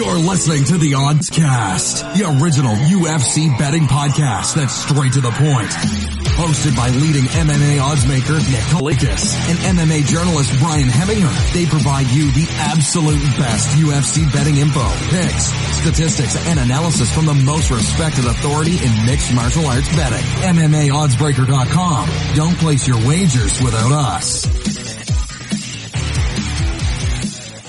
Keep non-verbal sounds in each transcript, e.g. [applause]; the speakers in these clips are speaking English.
You're listening to the Odds Cast, the original UFC betting podcast that's straight to the point. Hosted by leading MMA oddsmaker Nick Kalikas and MMA journalist Brian Hemminger. They provide you the absolute best UFC betting info, picks, statistics, and analysis from the most respected authority in mixed martial arts betting. MMAoddsbreaker.com. Don't place your wagers without us.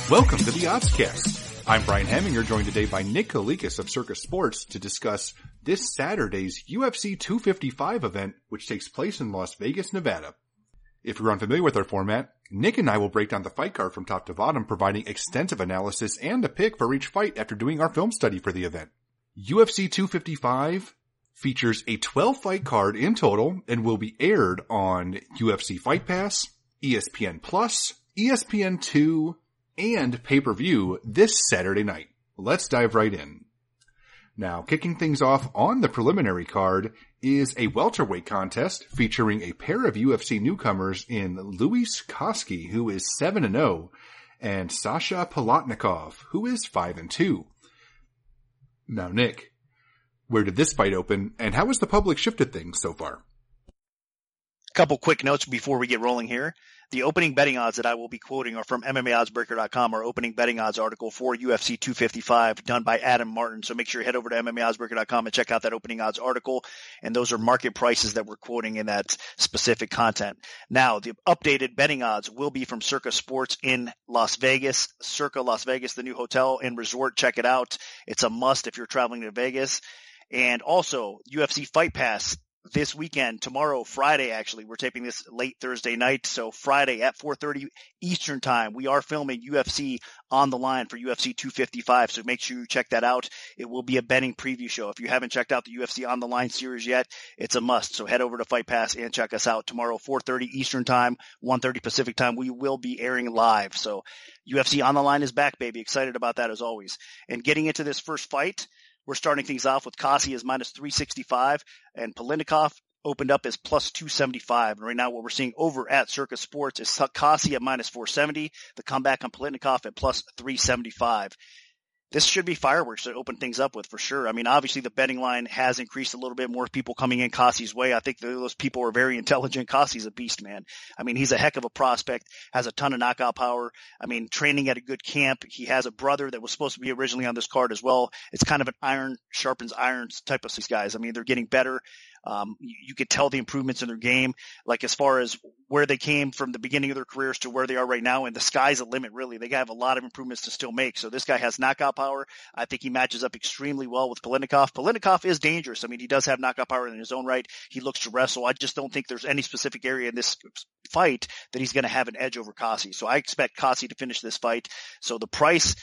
Welcome to the Oddscast. I'm Brian Hemminger, joined today by Nick Kalikas of Circa Sports to discuss this Saturday's UFC 255 event, which takes place in Las Vegas, Nevada. If you're unfamiliar with our format, Nick and I will break down the fight card from top to bottom, providing extensive analysis and a pick for each fight after doing our film study for the event. UFC 255 features a 12 fight card in total and will be aired on UFC Fight Pass, ESPN Plus, ESPN 2, and pay-per-view this Saturday night. Let's dive right in. Now, kicking things off on the preliminary card is a welterweight contest featuring a pair of UFC newcomers in Luis Cosce, who is 7-0, and Sasha Palatnikov, who is 5-2. Now, Nick, where did this fight open, and how has the public shifted things so far? Couple quick notes before we get rolling here. The opening betting odds that I will be quoting are from MMAOddsbreaker.com, our opening betting odds article for UFC 255 done by Adam Martin. So make sure you head over to MMAOddsbreaker.com and check out that opening odds article. And those are market prices that we're quoting in that specific content. Now, the updated betting odds will be from Circa Sports in Las Vegas. Circa Las Vegas, the new hotel and resort. Check it out. It's a must if you're traveling to Vegas. And also UFC Fight Pass this weekend, tomorrow, Friday, actually, we're taping this late Thursday night. So Friday at 4.30 Eastern time, we are filming UFC on the line for UFC 255. So make sure you check that out. It will be a betting preview show. If you haven't checked out the UFC on the line series yet, it's a must. So head over to Fight Pass and check us out tomorrow, 4.30 Eastern time, 1.30 Pacific time. We will be airing live. So UFC on the line is back, baby. Excited about that as always. And getting into this first fight, we're starting things off with Cosce as minus 365 and Palatnikov opened up as plus 275. And right now what we're seeing over at Circa Sports is Cosce at minus 470, the comeback on Palatnikov at plus 375 this should be fireworks to open things up with for sure. I mean, obviously the betting line has increased a little bit more people coming in Cosce's way. I think those people are very intelligent. Cosce's a beast, man. I mean, he's a heck of a prospect, has a ton of knockout power. I mean, training at a good camp. He has a brother that was supposed to be originally on this card as well. It's kind of an iron sharpens iron type of these guys. I mean, they're getting better. Um, you, you could tell the improvements in their game, like as far as where they came from the beginning of their careers to where they are right now. And the sky's the limit, really. They have a lot of improvements to still make. So this guy has knockout power. I think he matches up extremely well with Palatnikov. Palatnikov is dangerous. I mean, he does have knockout power in his own right. He looks to wrestle. I just don't think there's any specific area in this fight that he's going to have an edge over Cosce. So I expect Cosce to finish this fight. So the price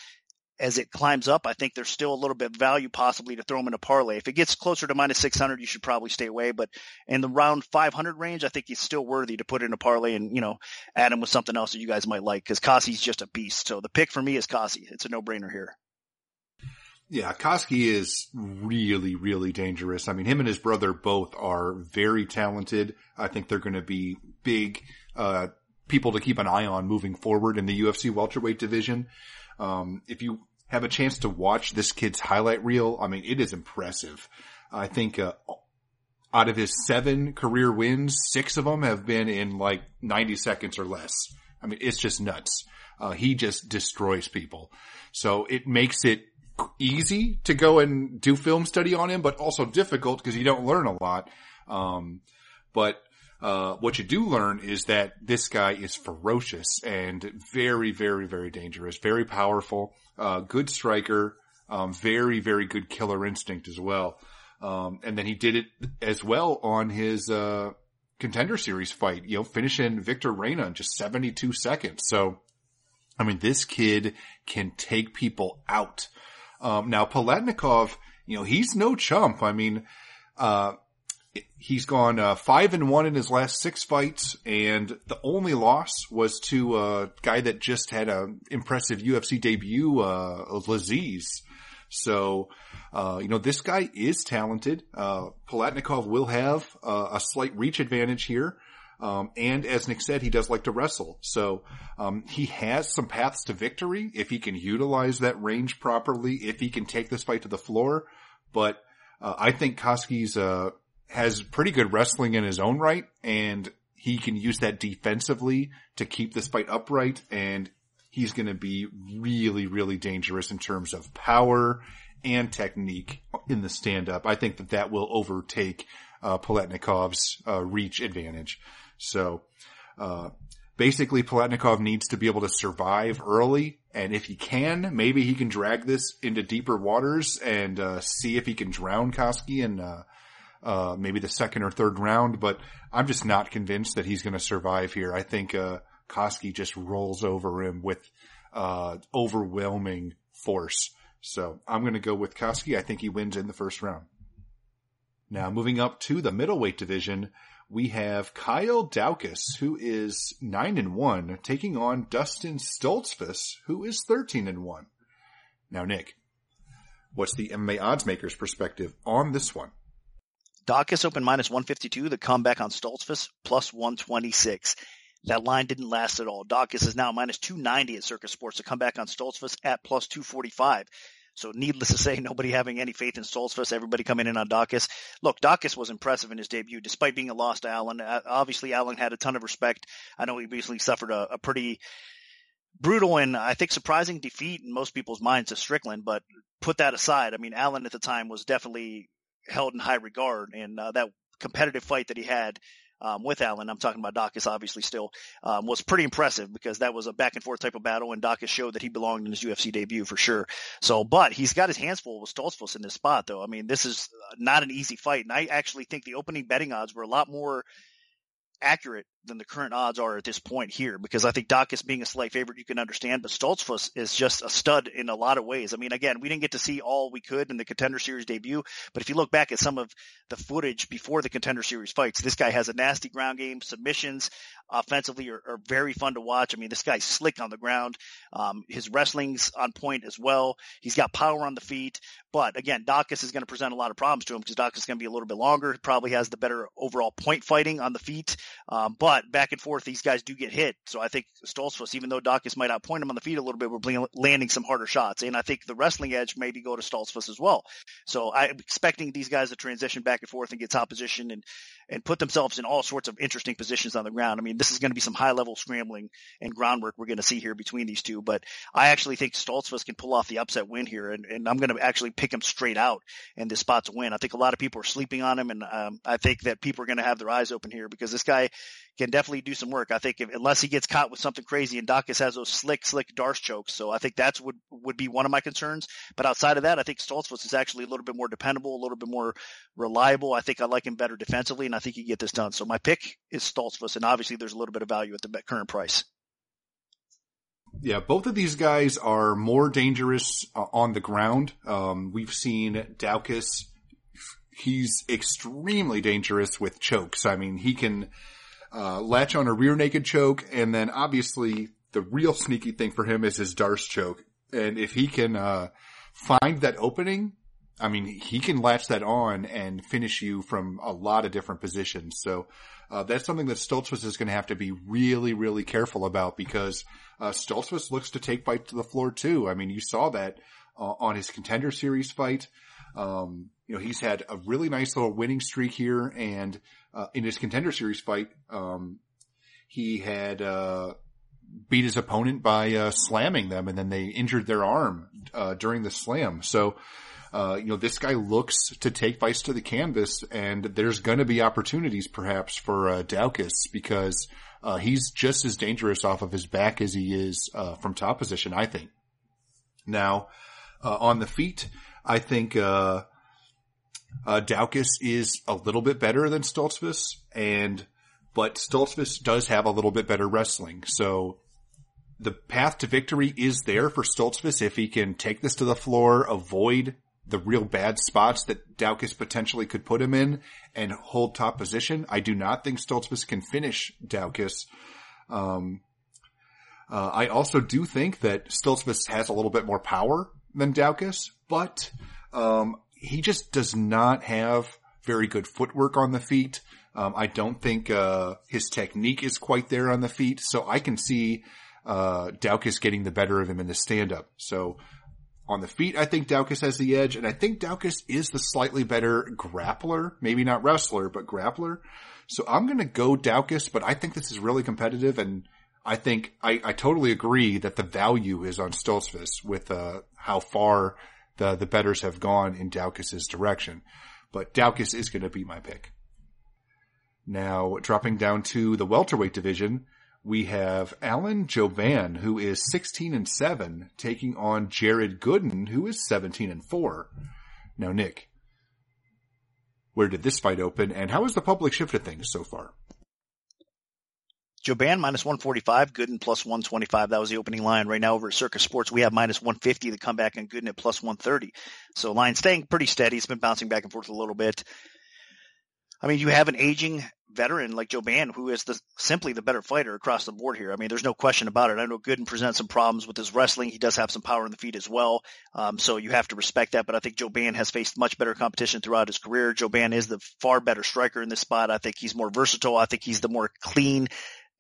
as it climbs up, I think there's still a little bit of value possibly to throw him in a parlay. If it gets closer to minus 600, you should probably stay away. But in the round 500 range, I think he's still worthy to put in a parlay and, you know, add him with something else that you guys might like because Cosce's just a beast. So the pick for me is Cosce. It's a no brainer here. Yeah, Cosce is really, really dangerous. I mean, him and his brother both are very talented. I think they're going to be big, uh, people to keep an eye on moving forward in the UFC welterweight division. Um, if you have a chance to watch this kid's highlight reel, I mean, it is impressive. I think, uh, out of his seven career wins, six of them have been in like 90 seconds or less. I mean, it's just nuts. Uh, he just destroys people. So it makes it easy to go and do film study on him, but also difficult because you don't learn a lot. Um, but uh, what you do learn is that this guy is ferocious and very, very, very dangerous, very powerful, uh, good striker, um, very, very good killer instinct as well. Um, and then he did it as well on his, uh, contender series fight, you know, finishing Victor Reyna in just 72 seconds. So, I mean, this kid can take people out. Um, now Palatnikov, you know, he's no chump. I mean, uh, he's gone uh, five and one in his last six fights, and the only loss was to a guy that just had an impressive UFC debut, uh, Laziz. So, uh, you know, this guy is talented. Uh, Palatnikov will have uh, a slight reach advantage here. Um, and as Nick said, he does like to wrestle. So, um, he has some paths to victory if he can utilize that range properly, if he can take this fight to the floor. But, uh, I think Cosce's, uh, has pretty good wrestling in his own right and he can use that defensively to keep this fight upright and he's going to be really, really dangerous in terms of power and technique in the stand up. I think that that will overtake, uh, Palatnikov's, uh, reach advantage. So, uh, basically Palatnikov needs to be able to survive early. And if he can, maybe he can drag this into deeper waters and, uh, see if he can drown Cosce and, uh, maybe the second or third round, but I'm just not convinced that he's going to survive here. I think, uh, Cosce just rolls over him with, uh, overwhelming force. So I'm going to go with Cosce. I think he wins in the first round. Now moving up to the middleweight division, we have Kyle Daukaus, who is nine and one, taking on Dustin Stoltzfus, who is 13 and one. Now, Nick, what's the MMA odds makers perspective on this one? Daukaus open minus 152, the comeback on Stoltzfus plus 126. That line didn't last at all. Daukaus is now minus 290 at Circa Sports, to come back on Stoltzfus at plus 245. So needless to say, nobody having any faith in Stoltzfus, everybody coming in on Daukaus. Look, Daukaus was impressive in his debut, despite being a loss to Allen. Uh, obviously, Allen had a ton of respect. I know he recently suffered a, a pretty brutal and I think surprising defeat in most people's minds to Strickland, but put that aside. I mean, Allen at the time was definitely held in high regard and uh, that competitive fight that he had um, with Allen, I'm talking about Daukaus obviously still, um, was pretty impressive because that was a back and forth type of battle and Daukaus showed that he belonged in his UFC debut for sure. So, but he's got his hands full with Stoltzfus in this spot though. I mean, this is not an easy fight. And I actually think the opening betting odds were a lot more accurate than the current odds are at this point here because I think Daukaus being a slight favorite you can understand, but Stoltzfus is just a stud in a lot of ways. I mean, again, we didn't get to see all we could in the contender series debut, but if you look back at some of the footage before the contender series fights, this guy has a nasty ground game, submissions, offensively are, are, very fun to watch. I mean, this guy's slick on the ground. Um, his wrestling's on point as well. He's got power on the feet. But again, Daukaus is going to present a lot of problems to him because Daukaus is going to be a little bit longer. He probably has the better overall point fighting on the feet. Um, but back and forth, these guys do get hit. So I think Stoltzfus, even though Daukaus might outpoint him on the feet a little bit, we're landing some harder shots. And I think the wrestling edge maybe go to Stoltzfus as well. So I'm expecting these guys to transition back and forth and get top position and, and put themselves in all sorts of interesting positions on the ground. I mean, this is going to be some high level scrambling and groundwork we're going to see here between these two. But I actually think Stoltzfus can pull off the upset win here, and, and I'm going to actually pick him straight out in this spot to win. I think a lot of people are sleeping on him, and um, I think that people are going to have their eyes open here because this guy can definitely do some work. I think if, unless he gets caught with something crazy, and Daukaus has those slick, slick Darce chokes, so I think that's would would be one of my concerns. But outside of that, I think Stoltzfus is actually a little bit more dependable, a little bit more reliable. I think I like him better defensively, and I think he can get this done. So my pick is Stoltzfus, and obviously there's a little bit of value at the current price. Yeah, both of these guys are more dangerous uh, on the ground. Um, we've seen Daukaus; he's extremely dangerous with chokes. I mean, he can uh, latch on a rear naked choke, and then obviously the real sneaky thing for him is his Darce choke. And if he can uh, find that opening, I mean, he can latch that on and finish you from a lot of different positions. So uh, that's something that Stoltzfus is going to have to be really, really careful about because uh, Stoltzfus looks to take fight to the floor too. I mean, you saw that uh, on his contender series fight. Um, you know, he's had a really nice little winning streak here, and uh, in his contender series fight, um, he had uh, beat his opponent by uh, slamming them, and then they injured their arm uh, during the slam. So, uh, you know, this guy looks to take fights to the canvas, and there's going to be opportunities perhaps for uh, because he's just as dangerous off of his back as he is from top position. I think. Now, on the feet, I think. Uh, Daukaus is a little bit better than Stoltzfus, and but Stoltzfus does have a little bit better wrestling. So the path to victory is there for Stoltzfus if he can take this to the floor, avoid the real bad spots that Daukaus potentially could put him in, and hold top position. I do not think Stoltzfus can finish Daukaus. Um, uh, I also do think that Stoltzfus has a little bit more power than Daukaus, but um, he just does not have very good footwork on the feet. Um, I don't think uh, his technique is quite there on the feet, so I can see uh, Daukaus getting the better of him in the stand up. So on the feet, I think Daukaus has the edge, and I think Daukaus is the slightly better grappler, maybe not wrestler, but grappler. So I'm going to go Daukaus, but I think this is really competitive, and I think I, I totally agree that the value is on Stoltzfus with uh, how far the the betters have gone in Daukaus's direction. But Daukaus is going to be my pick. Now, dropping down to the welterweight division, we have Alan Jouban, who is 16 and 7, taking on Jared Gooden, who is 17 and 4. Now, Nick, where did this fight open, and how has the public shifted things so far? Jouban minus 145, Gooden plus 125. That was the opening line. Right now over at Circa Sports, we have minus 150 to come back and Gooden at plus 130. So line staying pretty steady. It's been bouncing back and forth a little bit. I mean, you have an aging veteran like Jouban, who is the, simply the better fighter across the board here. I mean, there's no question about it. I know Gooden presents some problems with his wrestling. He does have some power in the feet as well. Um, so you have to respect that. But I think Jouban has faced much better competition throughout his career. Jouban is the far better striker in this spot. I think he's more versatile. I think he's the more clean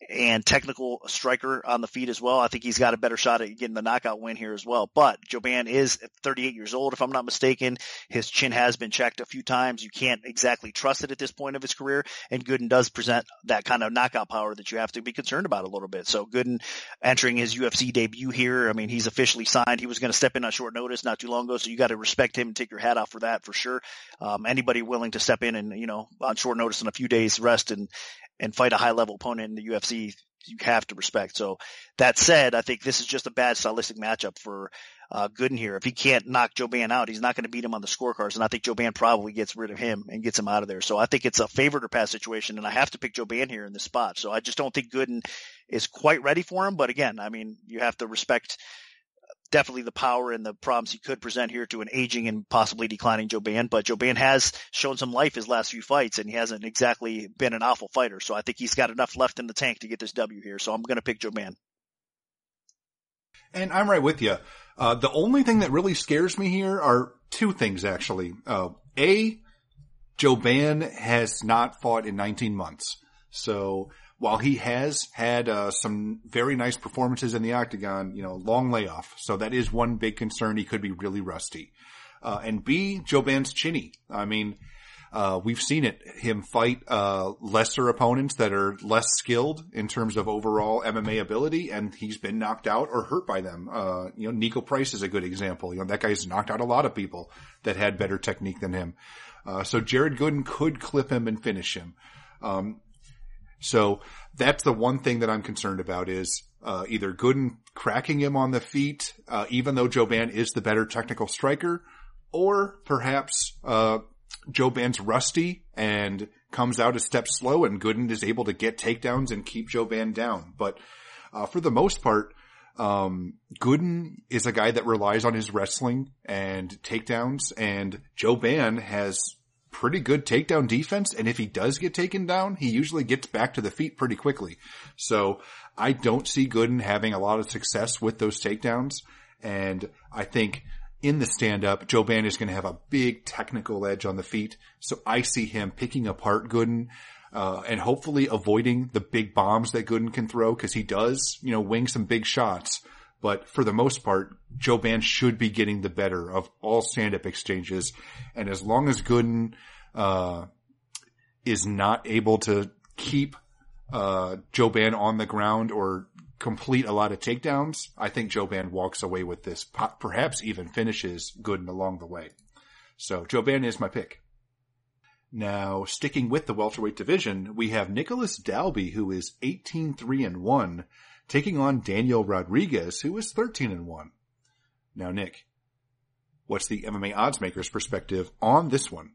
and technical striker on the feet as well. I think he's got a better shot at getting the knockout win here as well. But Jouban is 38 years old, if I'm not mistaken. His chin has been checked a few times. You can't exactly trust it at this point of his career. And Gooden does present that kind of knockout power that you have to be concerned about a little bit. So Gooden entering his UFC debut here. I mean, he's officially signed. He was going to step in on short notice not too long ago. So you got to respect him and take your hat off for that for sure. Um, anybody willing to step in and, you know, on short notice in a few days rest and, and fight a high level opponent in the UFC, you have to respect. So that said, I think this is just a bad stylistic matchup for uh, Gooden here. If he can't knock Jouban out, he's not going to beat him on the scorecards. And I think Jouban probably gets rid of him and gets him out of there. So I think it's a favorite or pass situation. And I have to pick Jouban here in this spot. So I just don't think Gooden is quite ready for him. But again, I mean, you have to respect definitely the power and the problems he could present here to an aging and possibly declining Jouban. But Jouban has shown some life his last few fights, and he hasn't exactly been an awful fighter. So I think he's got enough left in the tank to get this W here. So I'm going to pick Jouban. And I'm right with you. Uh, the only thing that really scares me here are two things, actually. Uh, a, Jouban has not fought in 19 months. So while he has had uh, some very nice performances in the octagon, you know, long layoff. So that is one big concern. He could be really rusty. Uh, and B, Jouban's chinny. I mean, uh, we've seen it, him fight, uh, lesser opponents that are less skilled in terms of overall MMA ability, and he's been knocked out or hurt by them. Uh, you know, Niko Price is a good example. You know, that guy's knocked out a lot of people that had better technique than him. Uh, so Jared Gooden could clip him and finish him. Um, so that's the one thing that I'm concerned about is uh, either Gooden cracking him on the feet, uh, even though Jouban is the better technical striker, or perhaps uh, Jouban's rusty and comes out a step slow, and Gooden is able to get takedowns and keep Jouban down. But uh, for the most part, um, Gooden is a guy that relies on his wrestling and takedowns, and Jouban has pretty good takedown defense. And if he does get taken down, he usually gets back to the feet pretty quickly. So I don't see Gooden having a lot of success with those takedowns. And I think in the stand up, Joe Jouban is going to have a big technical edge on the feet. So I see him picking apart Gooden. Uh, and hopefully avoiding the big bombs that Gooden can throw because he does, you know, wing some big shots. But for the most part, Jouban should be getting the better of all stand-up exchanges. And as long as Gooden, uh, is not able to keep, uh, Jouban on the ground or complete a lot of takedowns, I think Jouban walks away with this, perhaps even finishes Gooden along the way. So Jouban is my pick. Now, sticking with the welterweight division, we have Nicolas Dalby, who is 18-3 and 1, taking on Daniel Rodriguez, who is 13 and 1. Now, Nick, what's the MMA odds makers perspective on this one?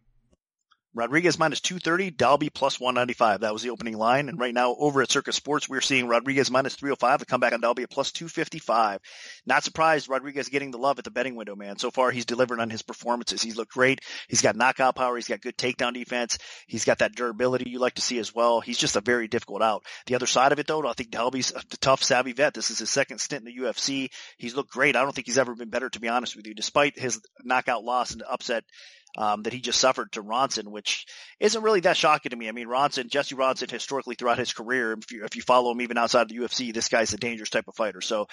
Rodriguez minus 230, Dalby plus 195. That was the opening line. And right now over at Circa Sports, we're seeing Rodriguez minus 305 to come back on Dalby at plus 255. Not surprised Rodriguez getting the love at the betting window, man. So far he's delivered on his performances. He's looked great. He's got knockout power. He's got good takedown defense. He's got that durability you like to see as well. He's just a very difficult out. The other side of it though, I think Dalby's a tough, savvy vet. This is his second stint in the UFC. He's looked great. I don't think he's ever been better, to be honest with you, despite his knockout loss and upset um, that he just suffered to Ronson, which isn't really that shocking to me. I mean, Ronson, Jesse Ronson, historically throughout his career, if you, if you follow him even outside of the UFC, this guy's a dangerous type of fighter. So,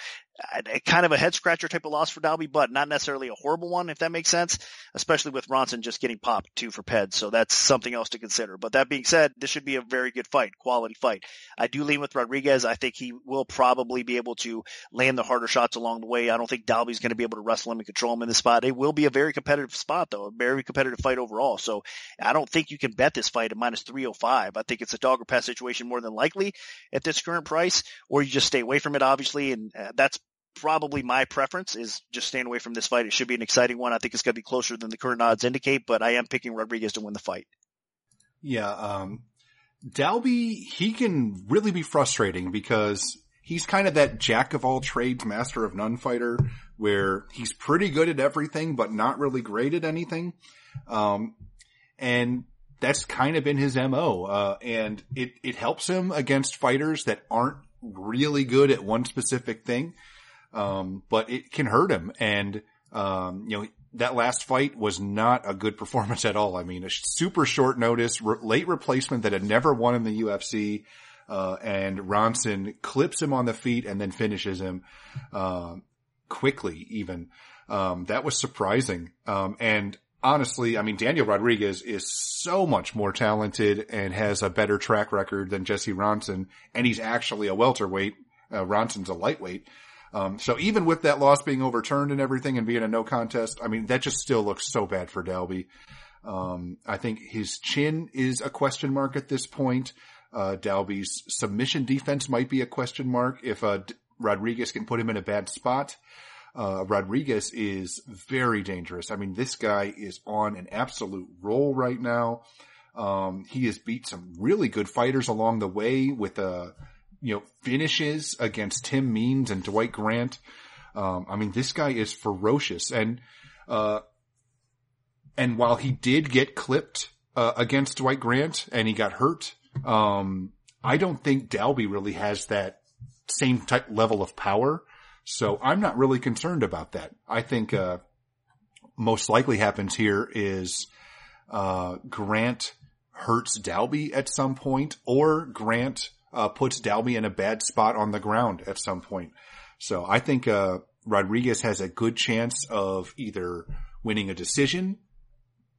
kind of a head scratcher type of loss for Dalby, but not necessarily a horrible one, if that makes sense. Especially with Ronson just getting popped too for PED, so that's something else to consider. But that being said, this should be a very good fight, quality fight. I do lean with Rodriguez. I think he will probably be able to land the harder shots along the way. I don't think Dalby's going to be able to wrestle him and control him in the spot. It will be a very competitive spot though, a very competitive fight overall. So I don't think you can bet this fight at minus 305. I think it's a dog or pass situation more than likely at this current price, or you just stay away from it, obviously. And uh, that's probably my preference is just staying away from this fight. It should be an exciting one. I think it's going to be closer than the current odds indicate, but I am picking Rodriguez to win the fight. Yeah. Um, Dalby, he can really be frustrating because he's kind of that jack of all trades, master of none fighter where he's pretty good at everything, but not really great at anything. Um, and that's kind of been his MO. Uh, and it, it helps him against fighters that aren't really good at one specific thing. Um, but it can hurt him. And, um, you know, that last fight was not a good [laughs] performance at all. I mean, a super short notice, re- late replacement that had never won in the UFC. Uh, and Ronson clips him on the feet and then finishes him, uh, quickly even. Um, that was surprising. Um, and honestly, I mean, Daniel Rodriguez is so much more talented and has a better track record than Jesse Ronson. And he's actually a welterweight. Uh, Ronson's a lightweight. Um, so even with that loss being overturned and everything and being a no contest, I mean, that just still looks so bad for Dalby. Um, I think his chin is a question mark at this point. Uh, Dalby's submission defense might be a question mark if, uh, Rodriguez can put him in a bad spot. Uh, Rodriguez is very dangerous. I mean, this guy is on an absolute roll right now. Um, he has beat some really good fighters along the way with, uh, you know, finishes against Tim Means and Dwight Grant. Um, I mean, this guy is ferocious and, uh, and while he did get clipped, uh, against Dwight Grant and he got hurt, um, I don't think Dalby really has that same type level of power. So I'm not really concerned about that. I think, uh, most likely happens here is, uh, Grant hurts Dalby at some point or Grant, uh, puts Dalby in a bad spot on the ground at some point. So I think, uh, Rodriguez has a good chance of either winning a decision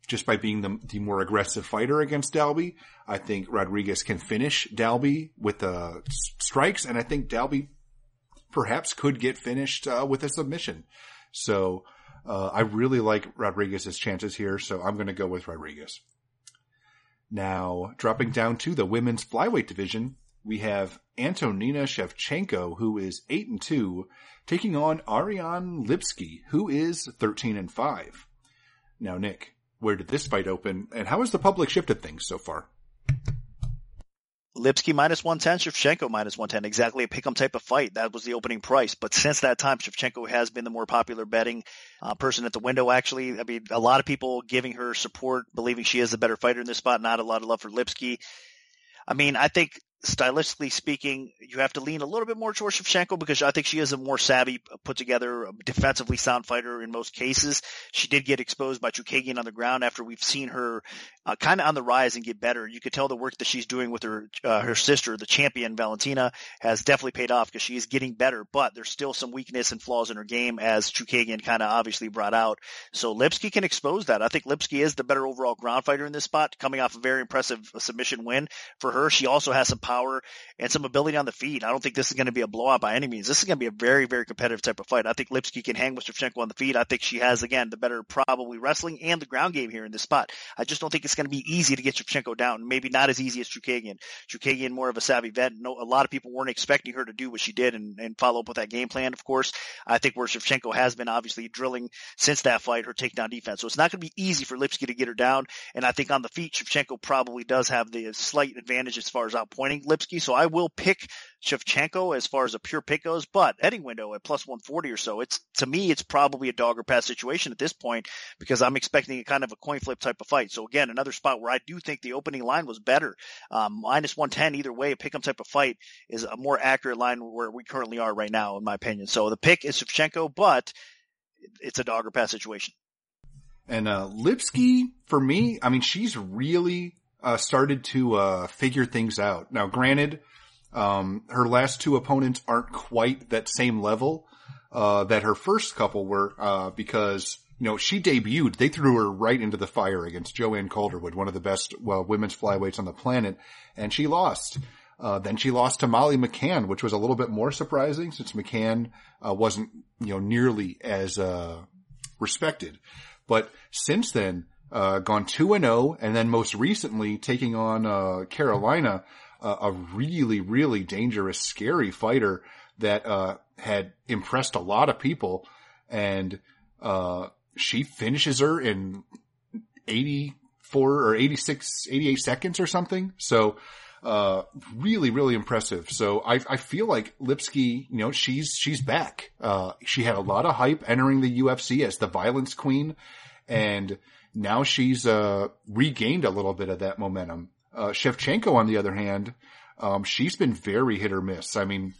just by being the, the more aggressive fighter against Dalby. I think Rodriguez can finish Dalby with the strikes, and I think Dalby perhaps could get finished uh, with a submission. So uh, I really like Rodriguez's chances here, so I'm going to go with Rodriguez. Now, dropping down to the women's flyweight division, we have Antonina Shevchenko, who is 8 and 2, taking on Ariane Lipski, who is 13 and 5. Now, Nick, where did this fight open, and how has the public shifted things so far? Lipski minus 110, Shevchenko minus 110, exactly a pick'em type of fight. That was the opening price. But since that time, Shevchenko has been the more popular betting uh, person at the window, actually. I mean, a lot of people giving her support, believing she is a better fighter in this spot, not a lot of love for Lipski. I mean, I think stylistically speaking, you have to lean a little bit more towards Shevchenko because I think she is a more savvy, put together, defensively sound fighter in most cases. She did get exposed by Chookagian on the ground after we've seen her uh, kind of on the rise and get better. You could tell the work that she's doing with her uh, her sister, the champion Valentina, has definitely paid off because she is getting better. But there's still some weakness and flaws in her game, as Chookagian kind of obviously brought out. So Lipski can expose that. I think Lipski is the better overall ground fighter in this spot, coming off a very impressive submission win for her. She also has some power and some ability on the feet. I don't think this is going to be a blowout by any means. This is going to be a very, very competitive type of fight. I think Lipski can hang with Shevchenko on the feet. I think she has, again, the better probably wrestling and the ground game here in this spot. I just don't think it's going to be easy to get Shevchenko down. Maybe not as easy as Chookagian. Chookagian more of a savvy vet. No, a lot of people weren't expecting her to do what she did and, and follow up with that game plan, of course. I think where Shevchenko has been obviously drilling since that fight, her takedown defense. So it's not going to be easy for Lipski to get her down. And I think on the feet, Shevchenko probably does have the slight advantage as far as outpointing Lipski. So I will pick Shevchenko as far as a pure pick goes, but Edding window at plus 140 or so, it's, to me, it's probably a dog or pass situation at this point because I'm expecting a kind of a coin flip type of fight. So again, another spot where I do think the opening line was better. Um, minus 110 either way, a pick 'em type of fight is a more accurate line where we currently are right now, in my opinion. So the pick is Shevchenko, but it's a dog or pass situation. And uh, Lipski, for me, I mean, she's really uh, started to uh, figure things out. Now, granted, um, her last two opponents aren't quite that same level uh, that her first couple were, uh, because you know she debuted. They threw her right into the fire against Joanne Calderwood, one of the best well women's flyweights on the planet, and she lost. Uh, then she lost to Molly McCann, which was a little bit more surprising since McCann uh, wasn't, you know, nearly as uh, respected. But since then, uh, gone two and zero, oh, and then most recently taking on uh, Carolina, a really, really dangerous, scary fighter that uh, had impressed a lot of people, and uh, she finishes her in eighty four or 86, 88 seconds or something. So uh, really, really impressive. So I, I feel like Lipski, you know, she's, she's back. Uh, she had a lot of hype entering the UFC as the violence queen and now she's, uh, regained a little bit of that momentum. Uh, Shevchenko, on the other hand, um, she's been very hit or miss. I mean,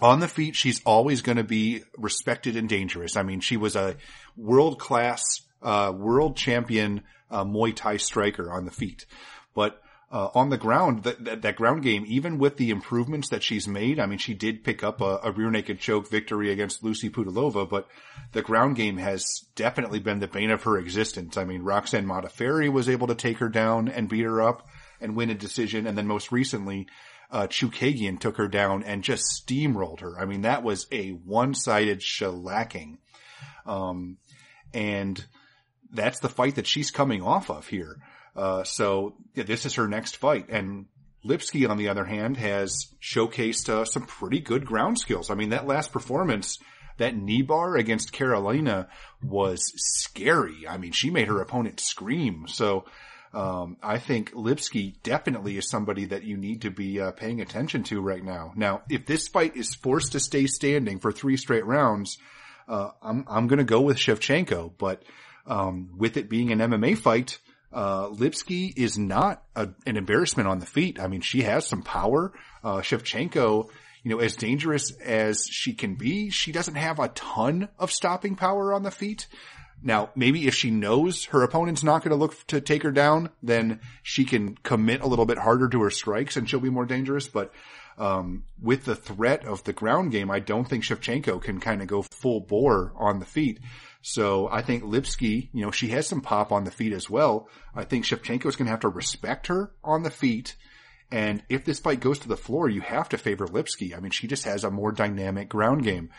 on the feet, she's always going to be respected and dangerous. I mean, she was a world class, uh, world champion, uh, Muay Thai striker on the feet, but uh, on the ground, that, that, that, ground game, even with the improvements that she's made, I mean, she did pick up a, a, rear naked choke victory against Lucy Pudilova, but the ground game has definitely been the bane of her existence. I mean, Roxanne Modafferi was able to take her down and beat her up and win a decision. And then most recently, uh, Chookagian took her down and just steamrolled her. I mean, that was a one-sided shellacking. Um, and that's the fight that she's coming off of here. Uh, so yeah, this is her next fight. And Lipski, on the other hand, has showcased uh, some pretty good ground skills. I mean, that last performance, that knee bar against Carolina was scary. I mean, she made her opponent scream. So, um, I think Lipski definitely is somebody that you need to be uh, paying attention to right now. Now, if this fight is forced to stay standing for three straight rounds, uh, I'm I'm going to go with Shevchenko. But um, with it being an MMA fight, uh, Lipski is not a, an embarrassment on the feet. I mean, she has some power. Uh, Shevchenko, you know, as dangerous as she can be, she doesn't have a ton of stopping power on the feet. Now, maybe if she knows her opponent's not going to look to take her down, then she can commit a little bit harder to her strikes and she'll be more dangerous. But, um, with the threat of the ground game, I don't think Shevchenko can kind of go full bore on the feet. So I think Lipski, you know, she has some pop on the feet as well. I think Shevchenko is going to have to respect her on the feet. And if this fight goes to the floor, you have to favor Lipski. I mean, she just has a more dynamic ground game.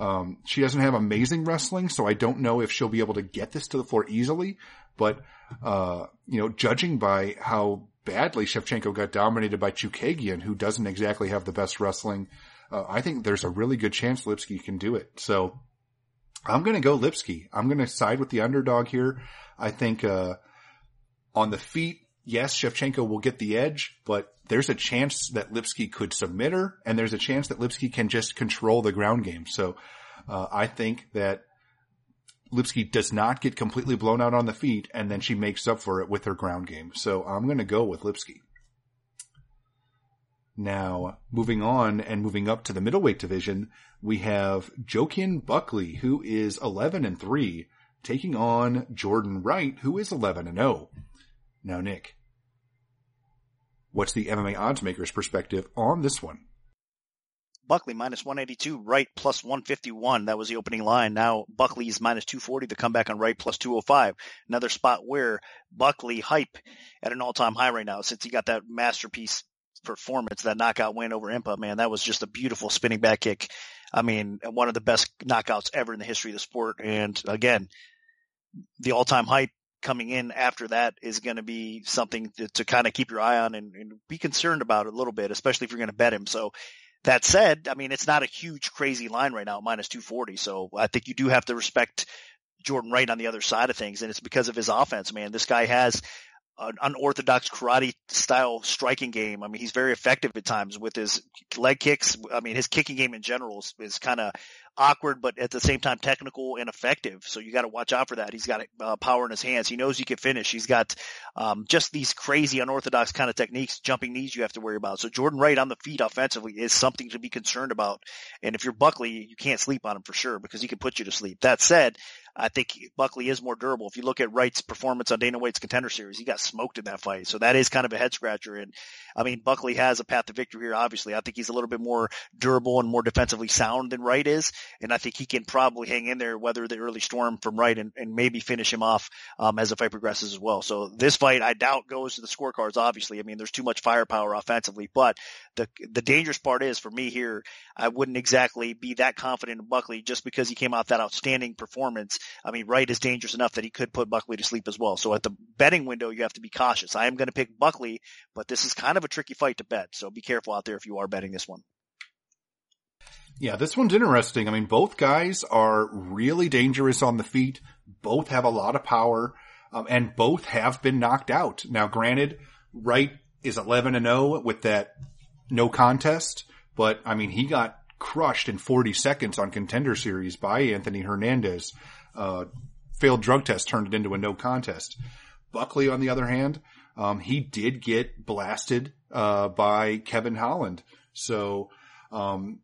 Um, she doesn't have amazing wrestling, so I don't know if she'll be able to get this to the floor easily. But, uh, you know, judging by how badly Shevchenko got dominated by Chookagian, who doesn't exactly have the best wrestling, uh, I think there's a really good chance Lipski can do it. So, I'm going to go Lipski. I'm going to side with the underdog here. I think, uh, on the feet, yes, Shevchenko will get the edge, but there's a chance that Lipski could submit her and there's a chance that Lipski can just control the ground game. So, uh, I think that Lipski does not get completely blown out on the feet and then she makes up for it with her ground game. So I'm going to go with Lipski. Now, moving on and moving up to the middleweight division, we have Joaquin Buckley, who is 11 and 3, taking on Jordan Wright, who is 11 and 0. Now, Nick, what's the MMA odds maker's perspective on this one? Buckley minus 182, Wright plus 151. That was the opening line. Now Buckley is minus 240. The comeback on Wright plus 205. Another spot where Buckley hype at an all time high right now since he got that masterpiece performance, that knockout win over Impa, man, that was just a beautiful spinning back kick. I mean, one of the best knockouts ever in the history of the sport. And again, the all time hype coming in after that is going to be something to, to kind of keep your eye on and, and, be concerned about a little bit, especially if you're going to bet him. So that said, I mean, it's not a huge crazy line right now, minus 240. So I think you do have to respect Jordan Wright on the other side of things. And it's because of his offense, man. This guy has an unorthodox karate style striking game. I mean, he's very effective at times with his leg kicks. I mean, his kicking game in general is, is kind of awkward, but at the same time technical and effective. So you got to watch out for that. He's got uh, power in his hands. He knows he can finish. He's got um, just these crazy unorthodox kind of techniques, jumping knees you have to worry about. So Jordan Wright on the feet offensively is something to be concerned about. And if you're Buckley, you can't sleep on him for sure because he can put you to sleep. That said, I think Buckley is more durable. If you look at Wright's performance on Dana White's contender series, he got smoked in that fight. So that is kind of a head scratcher. And I mean, Buckley has a path to victory here, obviously. I think he's a little bit more durable and more defensively sound than Wright is. And I think he can probably hang in there, weather the early storm from Wright and, and maybe finish him off, um, as the fight progresses as well. So this fight, I doubt goes to the scorecards, obviously. I mean, there's too much firepower offensively, but the, the dangerous part is for me here, I wouldn't exactly be that confident in Buckley just because he came off that outstanding performance. I mean, Wright is dangerous enough that he could put Buckley to sleep as well. So at the betting window, you have to be cautious. I am going to pick Buckley, but this is kind of a tricky fight to bet. So be careful out there if you are betting this one. Yeah, this one's interesting. I mean, both guys are really dangerous on the feet. Both have a lot of power, um, and both have been knocked out. Now, granted, Wright is 11 and 0 with that no contest, but I mean, he got crushed in 40 seconds on contender series by Anthony Hernandez uh, failed drug test turned it into a no contest. Buckley, on the other hand, um, he did get blasted uh, by Kevin Holland. So um,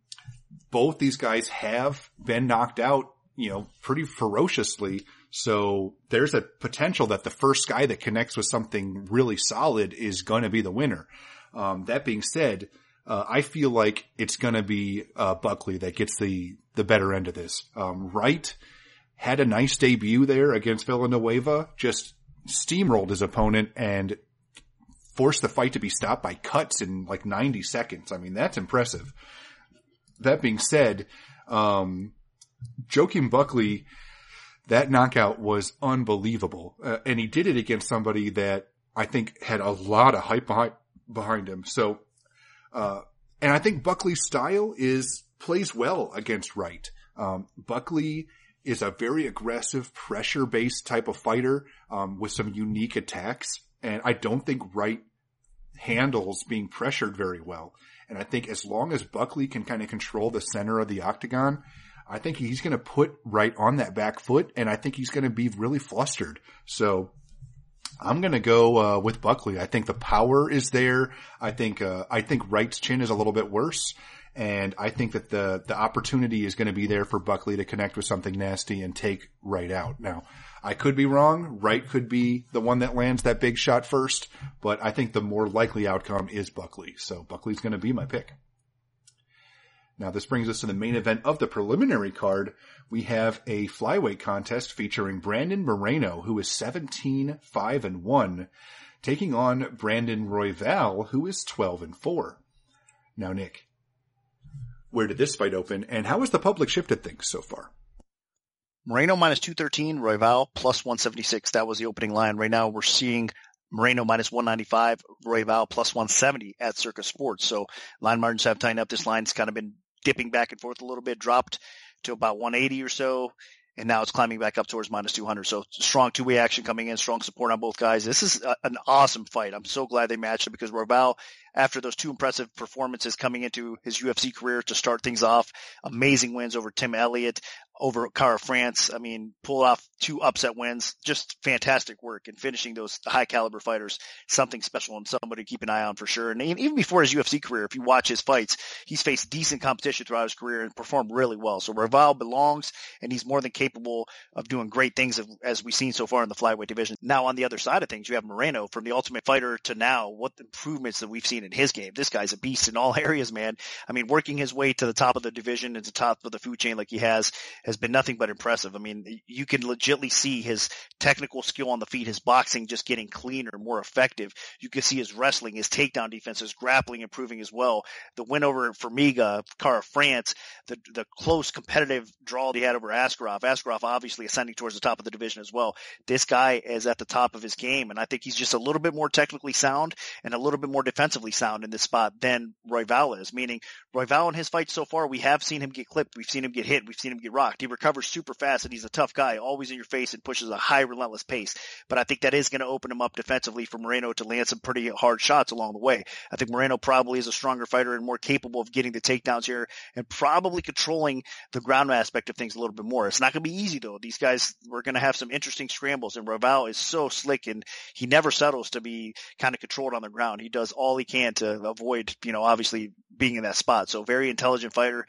both these guys have been knocked out, you know, pretty ferociously. So there's a potential that the first guy that connects with something really solid is going to be the winner. Um, that being said, uh, I feel like it's going to be uh, Buckley that gets the the better end of this. Um, Wright had a nice debut there against Villanueva, just steamrolled his opponent and forced the fight to be stopped by cuts in like 90 seconds. I mean, that's impressive. That being said, um, Joaquin Buckley, that knockout was unbelievable. Uh, and he did it against somebody that I think had a lot of hype behind, behind him. So, uh, and I think Buckley's style is, plays well against Wright. Um, Buckley is a very aggressive, pressure based type of fighter um, with some unique attacks. And I don't think Wright handles being pressured very well. And I think as long as Buckley can kind of control the center of the octagon, I think he's going to put Wright on that back foot, and I think he's going to be really flustered. So I'm to go uh, with Buckley. I think the power is there. I think uh, I think Wright's chin is a little bit worse. And I think that the, the opportunity is going to be there for Buckley to connect with something nasty and take Wright out. Now, I could be wrong. Wright could be the one that lands that big shot first, but I think the more likely outcome is Buckley. So Buckley's going to be my pick. Now this brings us to the main event of the preliminary card. We have a flyweight contest featuring Brandon Moreno, who is 17, 5 and 1, taking on Brandon Royval, who is 12 and 4. Now, Nick, where did this fight open, and how has the public shifted things so far? Moreno minus 213, Royval plus 176. That was the opening line. Right now we're seeing Moreno minus 195, Royval plus 170 at Circa Sports. So line margins have tightened up. This line's kind of been dipping back and forth a little bit, dropped to about 180 or so and now it's climbing back up towards minus 200. So strong two-way action coming in, strong support on both guys. This is a, an awesome fight. I'm so glad they matched it because Royval, after those two impressive performances coming into his UFC career to start things off, amazing wins over Tim Elliott, over Kara-France. I mean, pull off two upset wins, just fantastic work and finishing those high caliber fighters, something special and somebody to keep an eye on for sure. And even before his UFC career, if you watch his fights, he's faced decent competition throughout his career and performed really well. So Royval belongs and he's more than capable of doing great things as we've seen so far in the flyweight division. Now on the other side of things, you have Moreno from the ultimate fighter to now, what improvements that we've seen in his game. This guy's a beast in all [laughs] areas, man. I mean, working his way to the top of the division and to the top of the food chain like he has has been nothing but impressive. I mean, you can legitly see his technical skill on the feet, his boxing just getting cleaner, more effective. You can see his wrestling, his takedown defense, his grappling improving as well. The win over Formiga, Kara-France, the the close competitive draw he had over Askarov. Askarov obviously ascending towards the top of the division as well. This guy is at the top of his game, and I think he's just a little bit more technically sound and a little bit more defensively defensively sound in this spot than Royval is. Meaning Royval in his fights so far, we have seen him get clipped, we've seen him get hit, we've seen him get rocked. He recovers super fast, and he's a tough guy, always in your face, and pushes a high relentless pace. But I think that is going to open him up defensively for Moreno to land some pretty hard shots along the way. I think Moreno probably is a stronger fighter and more capable of getting the takedowns here, and probably controlling the ground aspect of things a little bit more. It's not going to be easy though. These guys we're going to have some interesting scrambles, and Royval is so slick, and he never settles to be kind of controlled on the ground. He does all he can to avoid, you know, obviously being in that spot. So very intelligent fighter.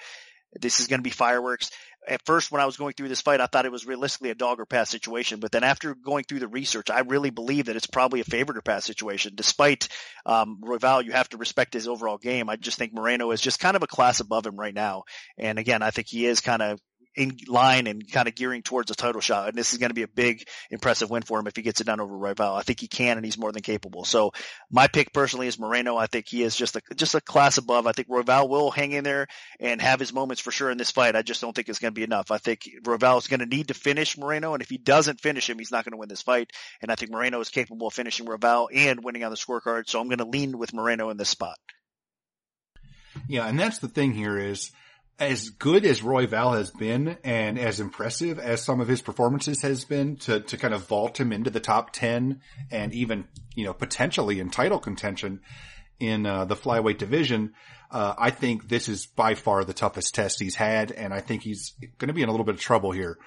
This is going to be fireworks. At first, when I was going through this fight, I thought it was realistically a dog or pass situation. But then after going through the research, I really believe that it's probably a favorite or pass situation. Despite um, Royval, you have to respect his overall game. I just think Moreno is just kind of a class above him right now. And again, I think he is kind of in line and kind of gearing towards a title shot. And this is going to be a big, impressive win for him if he gets it done over Royval. I think he can, and he's more than capable. So my pick personally is Moreno. I think he is just a just a class above. I think Royval will hang in there and have his moments for sure in this fight. I just don't think it's going to be enough. I think Royval is going to need to finish Moreno, and if he doesn't finish him, he's not going to win this fight. And I think Moreno is capable of finishing Royval and winning on the scorecard. So I'm going to lean with Moreno in this spot. Yeah, and that's the thing here is as good as Royval has been and as impressive as some of his performances has been to, to kind of vault him into the top 10 and even, you know, potentially in title contention in uh, the flyweight division, uh, I think this is by far the toughest test he's had. And I think he's going to be in a little bit of trouble here.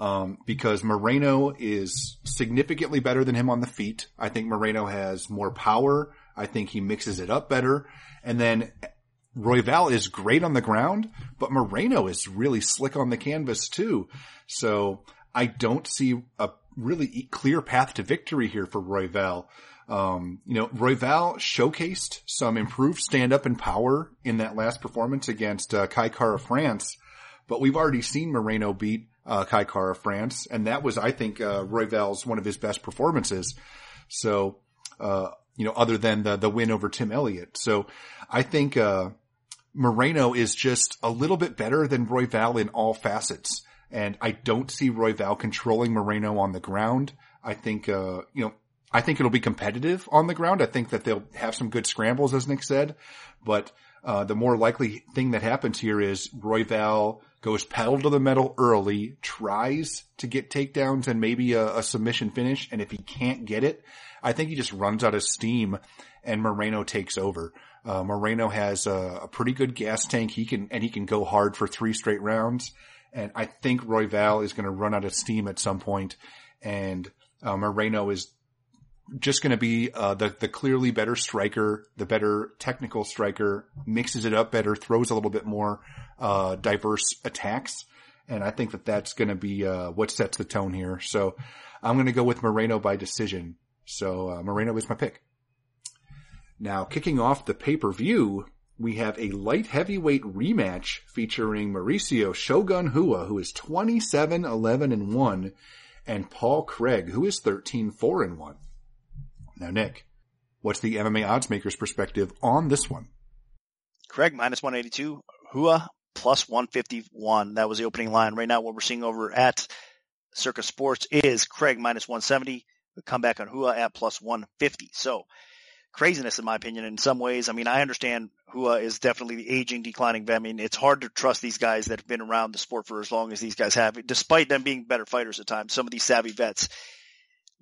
Um, because Moreno is significantly better than him on the feet. I think Moreno has more power. I think he mixes it up better. And then Royval is great on the ground, but Moreno is really slick on the canvas too. So I don't see a really clear path to victory here for Royval. Um, you know, Royval showcased some improved stand up and power in that last performance against uh, Kai Kara-France, but we've already seen Moreno beat uh, Kai Kara-France, and that was, I think, uh, Royval's one of his best performances. So, uh, you know, other than the the win over Tim Elliott. So, I think uh, Moreno is just a little bit better than Royval in all facets. And I don't see Royval controlling Moreno on the ground. I think, uh, you know, I think it'll be competitive on the ground. I think that they'll have some good scrambles, as Nick said. But, uh, the more likely thing that happens here is Royval goes pedal to the metal early, tries to get takedowns and maybe a, a submission finish. And if he can't get it, I think he just runs out of steam and Moreno takes over. Uh, Moreno has a, a, pretty good gas tank. He can, and he can go hard for three straight rounds. And I think Royval is going to run out of steam at some point, and uh, Moreno is just going to be uh, the the clearly better striker, the better technical striker, mixes it up better, throws a little bit more uh, diverse attacks, and I think that that's going to be uh, what sets the tone here. So I'm going to go with Moreno by decision. So uh, Moreno is my pick. Now, kicking off the pay-per-view, we have a light heavyweight rematch featuring Mauricio Shogun Rua, who is 27, 11, and 1, and Paul Craig, who is 13, 4, and 1. Now, Nick, what's the MMA oddsmaker's perspective on this one? Craig minus 182, Rua plus 151. That was the opening line. Right now, what we're seeing over at Circa Sports is Craig minus 170. The comeback on Rua at plus 150. So, craziness in my opinion in some ways. I mean, I understand Rua is definitely the aging, declining vet. I mean, it's hard to trust these guys that have been around the sport for as long as these guys have, despite them being better fighters at times. Some of these savvy vets,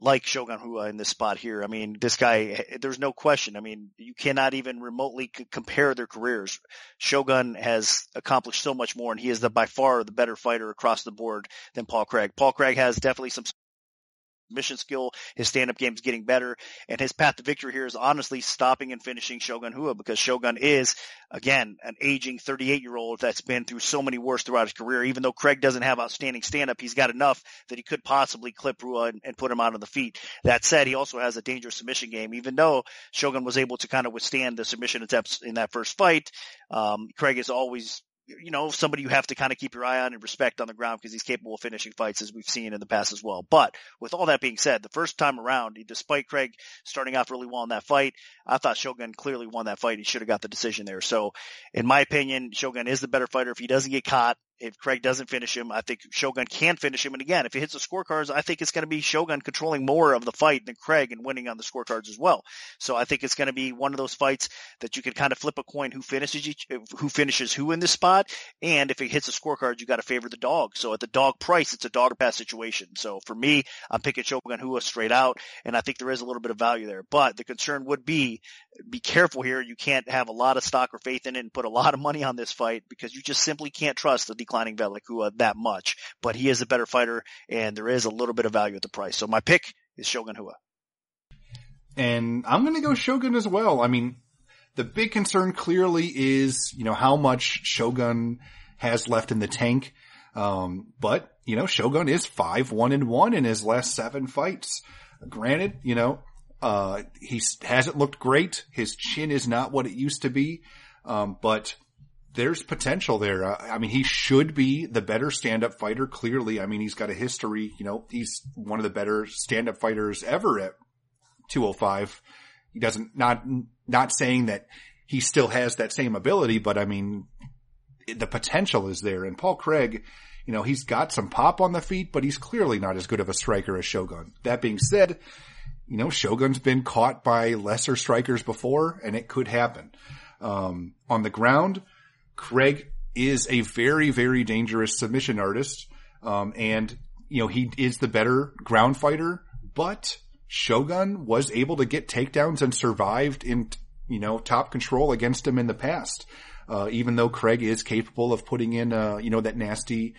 like Shogun Rua in this spot here. I mean, this guy, there's no question. I mean, you cannot even remotely c- compare their careers. Shogun has accomplished so much more and he is the by far the better fighter across the board than Paul Craig. Paul Craig has definitely some mission skill. His stand-up game is getting better, and his path to victory here is honestly stopping and finishing Shogun Rua because Shogun is again an aging 38-year-old that's been through so many wars throughout his career. Even though Craig doesn't have outstanding stand-up, he's got enough that he could possibly clip Rua and, and put him out on the feet. That said, he also has a dangerous submission game. Even though Shogun was able to kind of withstand the submission attempts in that first fight, um, Craig is always you know, somebody you have to kind of keep your eye on and respect on the ground because he's capable of finishing fights as we've seen in the past as well. But with all that being said, the first time around, despite Craig starting off really well in that fight, I thought Shogun clearly won that fight. He should have got the decision there. So in my opinion, Shogun is the better fighter. If he doesn't get caught, if Craig doesn't finish him, I think Shogun can finish him. And again, if he hits the scorecards, I think it's going to be Shogun controlling more of the fight than Craig and winning on the scorecards as well. So I think it's going to be one of those fights that you can kind of flip a coin who finishes each, who finishes who in this spot. And if it hits the scorecards, you got to favor the dog. So at the dog price, it's a dog pass situation. So for me, I'm picking Shogun Rua straight out. And I think there is a little bit of value there, but the concern would be, be careful here. You can't have a lot of stock or faith in it and put a lot of money on this fight because you just simply can't trust the declining Velikua that much, but he is a better fighter and there is a little bit of value at the price. So my pick is Shogun Rua. And I'm going to go Shogun as well. I mean, the big concern clearly is, you know, how much Shogun has left in the tank. Um, but, you know, Shogun is five, one and one in his last seven fights. Granted, you know, uh, he hasn't looked great. His chin is not what it used to be. Um, but there's potential there. Uh, I mean, he should be the better stand-up fighter. Clearly, I mean, he's got a history. You know, he's one of the better stand-up fighters ever at 205. He doesn't not not saying that he still has that same ability, but I mean, the potential is there. And Paul Craig, you know, he's got some pop on the feet, but he's clearly not as good of a striker as Shogun. That being said, you know, Shogun's been caught by lesser strikers before, and it could happen. Um, on the ground, Craig is a very, very dangerous submission artist. Um, and, you know, he is the better ground fighter, but Shogun was able to get takedowns and survived in, you know, top control against him in the past. Uh, even though Craig is capable of putting in, uh, you know, that nasty,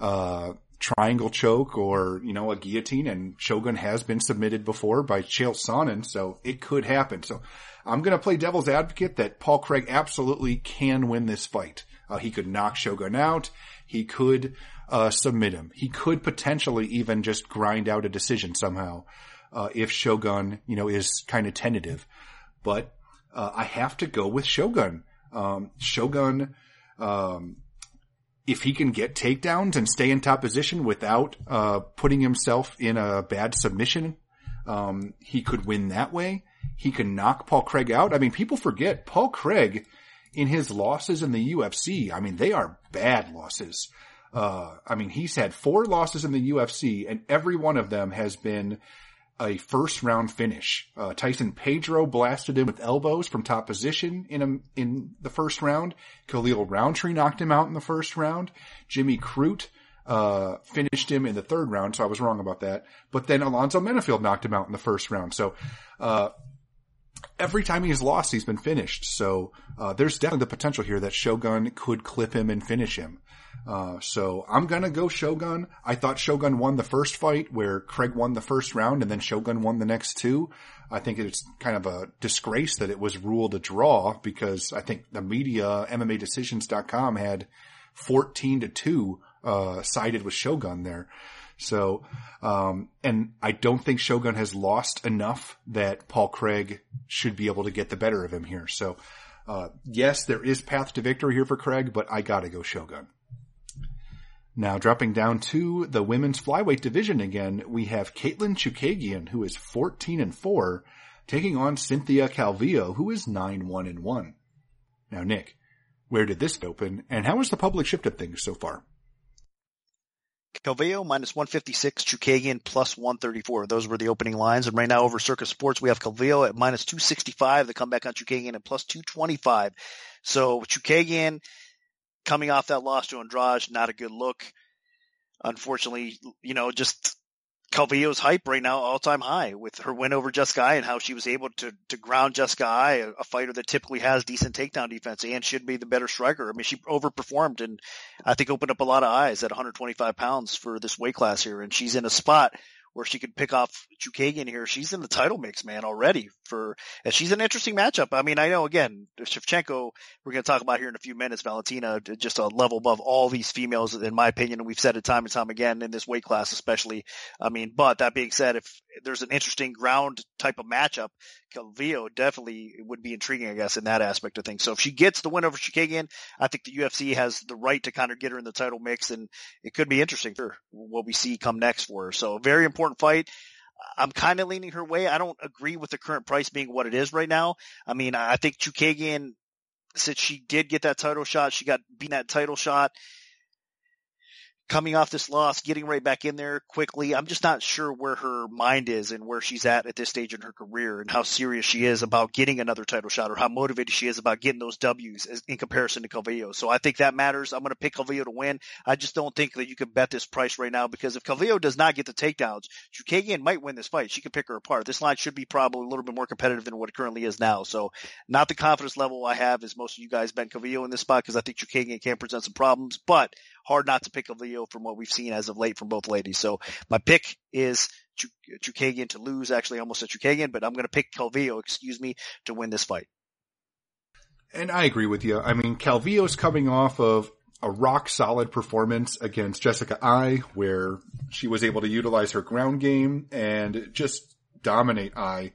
uh, triangle choke or, you know, a guillotine and Shogun has been submitted before by Chael Sonnen. So it could happen. So I'm going to play devil's advocate that Paul Craig absolutely can win this fight. Uh, he could knock Shogun out. He could uh, submit him. He could potentially even just grind out a decision somehow uh, if Shogun, you know, is kind of tentative. But uh, I have to go with Shogun. Um, Shogun, um, if he can get takedowns and stay in top position without uh, putting himself in a bad submission, um, he could win that way he can knock Paul Craig out. I mean, people forget Paul Craig in his losses in the UFC. I mean, they are bad losses. Uh, I mean, he's had four losses in the UFC and every one of them has been a first round finish. Uh, Tyson Pedro blasted him with elbows from top position in a, in the first round. Khalil Rountree knocked him out in the first round. Jimmy Crute, uh, finished him in the third round, so I was wrong about that. But then Alonzo Menifield knocked him out in the first round. So, uh, every time he's lost, he's been finished. So uh, there's definitely the potential here that Shogun could clip him and finish him. Uh, so I'm gonna go Shogun. I thought Shogun won the first fight where Craig won the first round and then Shogun won the next two. I think it's kind of a disgrace that it was ruled a draw because I think the media, MMADecisions.com had 14 to 2, uh, sided with Shogun there. So, um, and I don't think Shogun has lost enough that Paul Craig should be able to get the better of him here. So, uh, yes, there is path to victory here for Craig, but I gotta go Shogun. Now dropping down to the women's flyweight division again, we have Caitlin Chookagian, who is 14 and 4, taking on Cynthia Calvillo, who is 9-1 and 1. Now Nick, where did this open, and how has the public shifted things so far? Calvillo minus 156, Chookagian plus 134. Those were the opening lines. And right now over Circa Sports, we have Calvillo at minus 265. The comeback on Chookagian at plus 225. So Chookagian coming off that loss to Andrade, not a good look. Unfortunately, you know, just Calvillo's hype right now all time high with her win over Jessica Eye and how she was able to to ground Jessica Eye, a, a, fighter that typically has decent takedown defense and should be the better striker. I mean, she overperformed and I think opened up a lot of eyes at 125 pounds for this weight class here, and she's in a spot where she could pick off Chookagian here. She's in the title mix, man, already for, and she's an interesting matchup. I mean, I know again, Shevchenko, we're going to talk about here in a few minutes, Valentina, just a level above all these females, in my opinion. And we've said it time and time again in this weight class, especially. I mean, but that being said, if there's an interesting ground type of matchup, Calvillo definitely would be intriguing, I guess, in that aspect of things. So if she gets the win over Chookagian, I think the UFC has the right to kind of get her in the title mix and it could be interesting for what we see come next for her. So very important fight. I'm kind of leaning her way. I don't agree with the current price being what it is right now. I mean, I think Chookagian, since she did get that title shot, she got beat that title shot coming off this loss, getting right back in there quickly. I'm just not sure where her mind is and where she's at at this stage in her career and how serious she is about getting another title shot or how motivated she is about getting those W's in comparison to Calvillo. So I think that matters. I'm going to pick Calvillo to win. I just don't think that you can bet this price right now because if Calvillo does not get the takedowns, Chookagian might win this fight. She could pick her apart. This line should be probably a little bit more competitive than what it currently is now. So not the confidence level I have as most of you guys bet Calvillo in this spot because I think Chookagian can present some problems, but hard not to pick Calvillo from what we've seen as of late from both ladies. So my pick is Chookagian to lose. Actually, almost a Chookagian, but I'm going to pick Calvillo, excuse me, to win this fight. And I agree with you. I mean, Calvillo's coming off of a rock solid performance against Jessica Eye, where she was able to utilize her ground game and just dominate Eye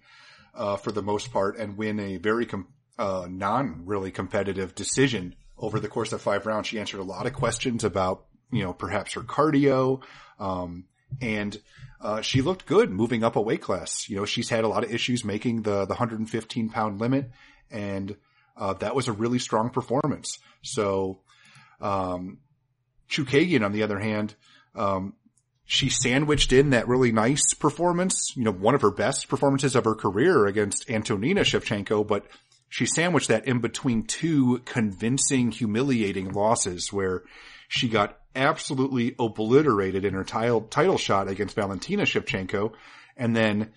uh, for the most part and win a very com- uh, non really competitive decision over the course of five rounds. She answered a lot of questions about you know perhaps her cardio, um, and uh, she looked good moving up a weight class. You know she's had a lot of issues making the the 115 pound limit, and uh, that was a really strong performance. So um, Chookagian, on the other hand, um, she sandwiched in that really nice performance, you know, one of her best performances of her career against Antonina Shevchenko, but she sandwiched that in between two convincing, humiliating losses where she got absolutely obliterated in her title, title shot against Valentina Shevchenko. And then,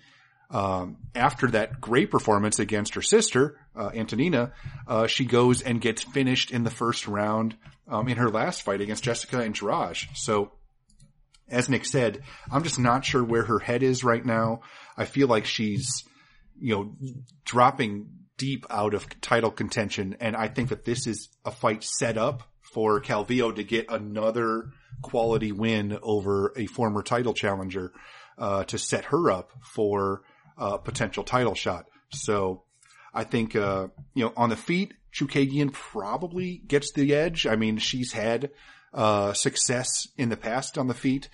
um, after that great performance against her sister, uh, Antonina, uh, she goes and gets finished in the first round, um, in her last fight against Jessica Andrade. So, as Nick said, I'm just not sure where her head is right now. I feel like she's, you know, dropping deep out of title contention. And I think that this is a fight set up for Calvillo to get another quality win over a former title challenger, uh, to set her up for a potential title shot. So I think, uh, you know, on the feet, Chookagian probably gets the edge. I mean, she's had, uh, success in the past on the feet.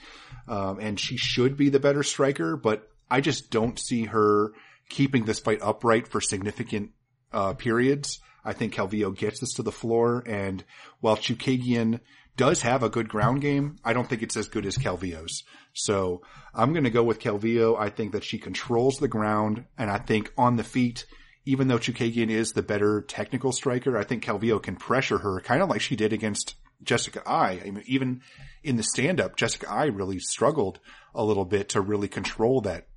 Um, and she should be the better striker, but I just don't see her keeping this fight upright for significant, uh, periods. I think Calvillo gets this to the floor. And while Chookagian does have a good ground game, I don't think it's as good as Calvillo's. So I'm going to go with Calvillo. I think that she controls the ground and I think on the feet, even though Chookagian is the better technical striker, I think Calvillo can pressure her kind of like she did against Jessica Eye. I mean, even in the stand up, Jessica Eye really struggled a little bit to really control that,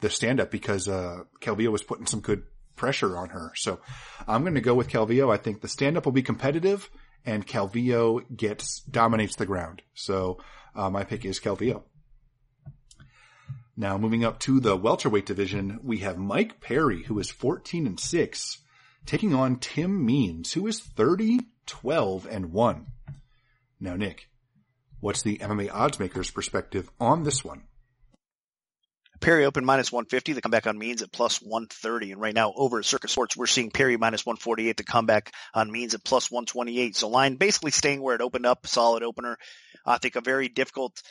the stand up because, uh, Calvillo was putting some good pressure on her. So I'm going to go with Calvillo. I think the stand up will be competitive and Calvillo gets, dominates the ground. So, uh, my pick is Calvillo. Now moving up to the welterweight division, we have Mike Perry, who is 14 and 6, taking on Tim Means, who is 30, 12 and 1. Now, Nick, what's the MMA odds makers perspective on this one? Perry open minus 150. The comeback on Means at plus 130. And right now over at Circa Sports, we're seeing Perry minus 148. The comeback on Means at plus 128. So line basically staying where it opened up. Solid opener. I think a very difficult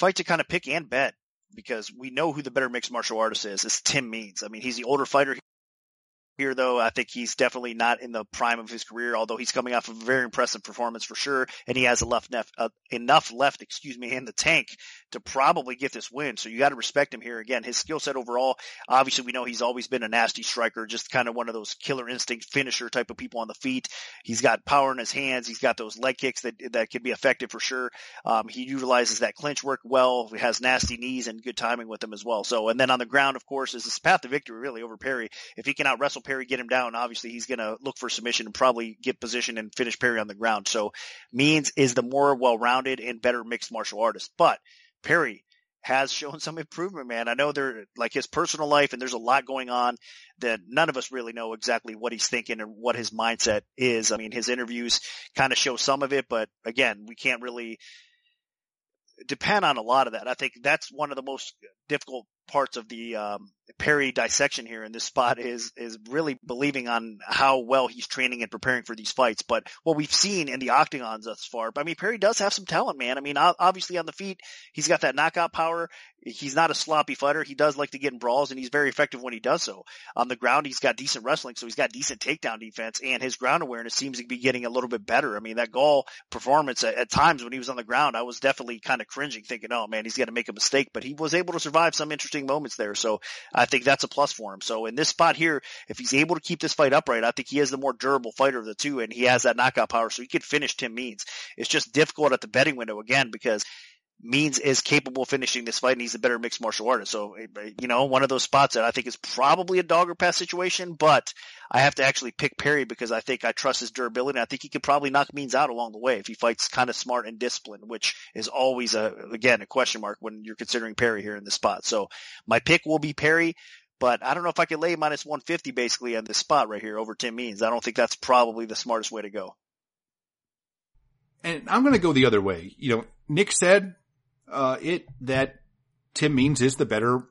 fight to kind of pick and bet because we know who the better mixed martial artist is. It's Tim Means. I mean, he's the older fighter here, though, I think he's definitely not in the prime of his career, although he's coming off a very impressive performance for sure, and he has enough, uh, enough left, excuse me, in the tank to probably get this win. So you got to respect him here. Again, his skill set overall, obviously we know he's always been a nasty striker, just kind of one of those killer instinct finisher type of people on the feet. He's got power in his hands. He's got those leg kicks that, that can be effective for sure. Um, he utilizes that clinch work well. He has nasty knees and good timing with them as well. So, and then on the ground, of course, is his path to victory really over Perry. If he can out wrestle Perry, get him down, obviously he's going to look for submission and probably get position and finish Perry on the ground. So Means is the more well-rounded and better mixed martial artist. But Perry has shown some improvement, man. I know there, like his personal life and there's a lot going on that none of us really know exactly what he's thinking and what his mindset is. I mean, his interviews kind of show some of it, but again, we can't really depend on a lot of that. I think that's one of the most difficult parts of the um, Perry dissection here in this spot is is really believing on how well he's training and preparing for these fights. But what we've seen in the octagons thus far, I mean Perry does have some talent, man. I mean obviously on the feet he's got that knockout power. He's not a sloppy fighter. He does like to get in brawls and he's very effective when he does so. On the ground he's got decent wrestling, so he's got decent takedown defense and his ground awareness seems to be getting a little bit better. I mean that Gall performance at, at times when he was on the ground, I was definitely kind of cringing, thinking, "Oh man, he's going to make a mistake," but he was able to survive some interesting moments there. So I think that's a plus for him. So in this spot here, if he's able to keep this fight upright, I think he is the more durable fighter of the two, and he has that knockout power, so he could finish Tim Means. It's just difficult at the betting window again because Means is capable of finishing this fight and he's a better mixed martial artist. So, eh, eh, you know, one of those spots that I think is probably a dog or pass situation, but I have to actually pick Perry because I think I trust his durability. And I think he could probably knock Means out along the way if he fights kind of smart and disciplined, which is always a, again, a question mark when you're considering Perry here in this spot. So my pick will be Perry. But I don't know if I could lay minus 150 basically on this spot right here over Tim Means. I don't think that's probably the smartest way to go. And I'm going to go the other way. You know, Nick said uh, it that Tim Means is the better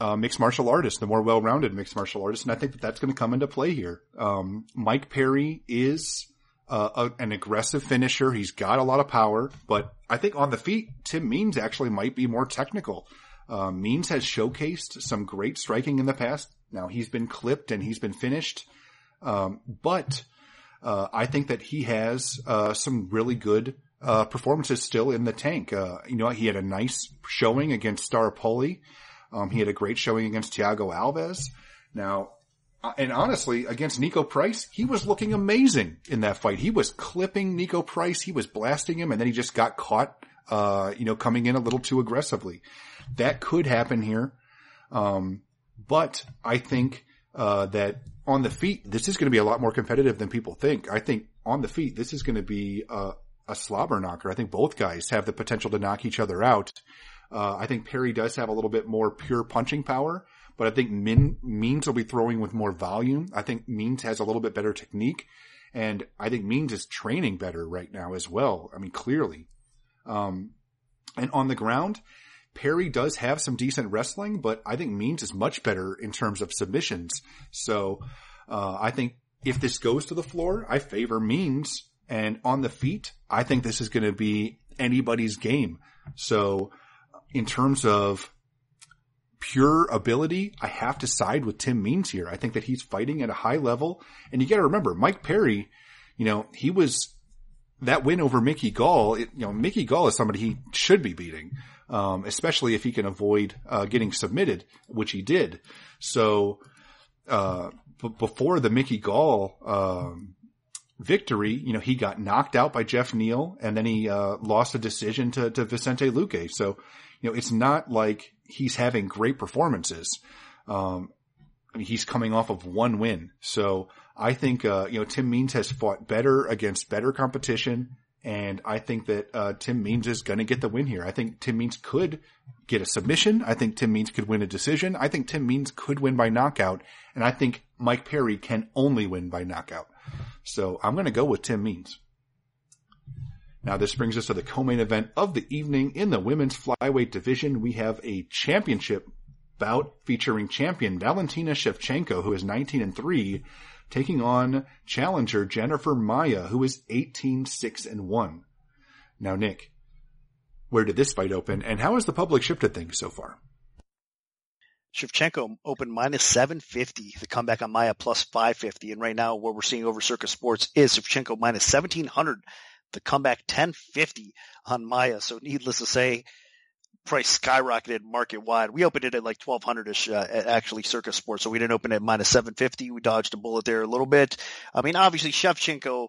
uh, mixed martial artist, the more well-rounded mixed martial artist, and I think that that's going to come into play here. Um, Mike Perry is uh, a, an aggressive finisher. He's got a lot of power, but I think on the feet, Tim Means actually might be more technical. Uh, Means has showcased some great striking in the past. Now he's been clipped and he's been finished. Um, but, uh, I think that he has, uh, some really good, uh, performances still in the tank. Uh, you know, he had a nice showing against Star Staropoli. Um, he had a great showing against Thiago Alves. Now, uh, and honestly, against Niko Price, he was looking amazing in that fight. He was clipping Niko Price. He was blasting him and then he just got caught, uh, you know, coming in a little too aggressively. That could happen here. Um, but I think, uh, that on the feet, this is going to be a lot more competitive than people think. I think on the feet, this is going to be a, a slobber knocker. I think both guys have the potential to knock each other out. Uh, I think Perry does have a little bit more pure punching power, but I think Min, Means will be throwing with more volume. I think Means has a little bit better technique, and I think Means is training better right now as well. I mean, clearly. Um, and on the ground, Perry does have some decent wrestling, but I think Means is much better in terms of submissions. So, uh, I think if this goes to the floor, I favor Means. And on the feet, I think this is going to be anybody's game. So, in terms of pure ability, I have to side with Tim Means here. I think that he's fighting at a high level. And you got to remember, Mike Perry, you know, he was that win over Mickey Gall. It, you know, Mickey Gall is somebody he should be beating um, especially if he can avoid uh, getting submitted, which he did. So uh, b- before the Mickey Gall um, victory, you know, he got knocked out by Jeff Neal, and then he uh, lost a decision to, to Vicente Luque. So you know, it's not like he's having great performances. Um, I mean, he's coming off of one win. So I think, uh, you know, Tim Means has fought better against better competition and I think that uh, Tim Means is going to get the win here. I think Tim Means could get a submission. I think Tim Means could win a decision. I think Tim Means could win by knockout. And I think Mike Perry can only win by knockout. So I'm going to go with Tim Means. Now this brings us to the co-main event of the evening in the women's flyweight division. We have a championship bout featuring champion Valentina Shevchenko, who is 19 and 3, taking on challenger Jennifer Maia, who is 18, 6 and 1. Now, Nick, where did this fight open and how has the public shifted things so far? Shevchenko opened minus 750. The comeback on Maia plus 550. And right now, what we're seeing over Circa Sports is Shevchenko minus 1700. The comeback 1050 on Maia. So needless to say, price skyrocketed market wide. We opened it at like 1200 ish, uh, actually Circa Sports. So we didn't open it at minus 750. We dodged a bullet there a little bit. I mean, obviously Shevchenko,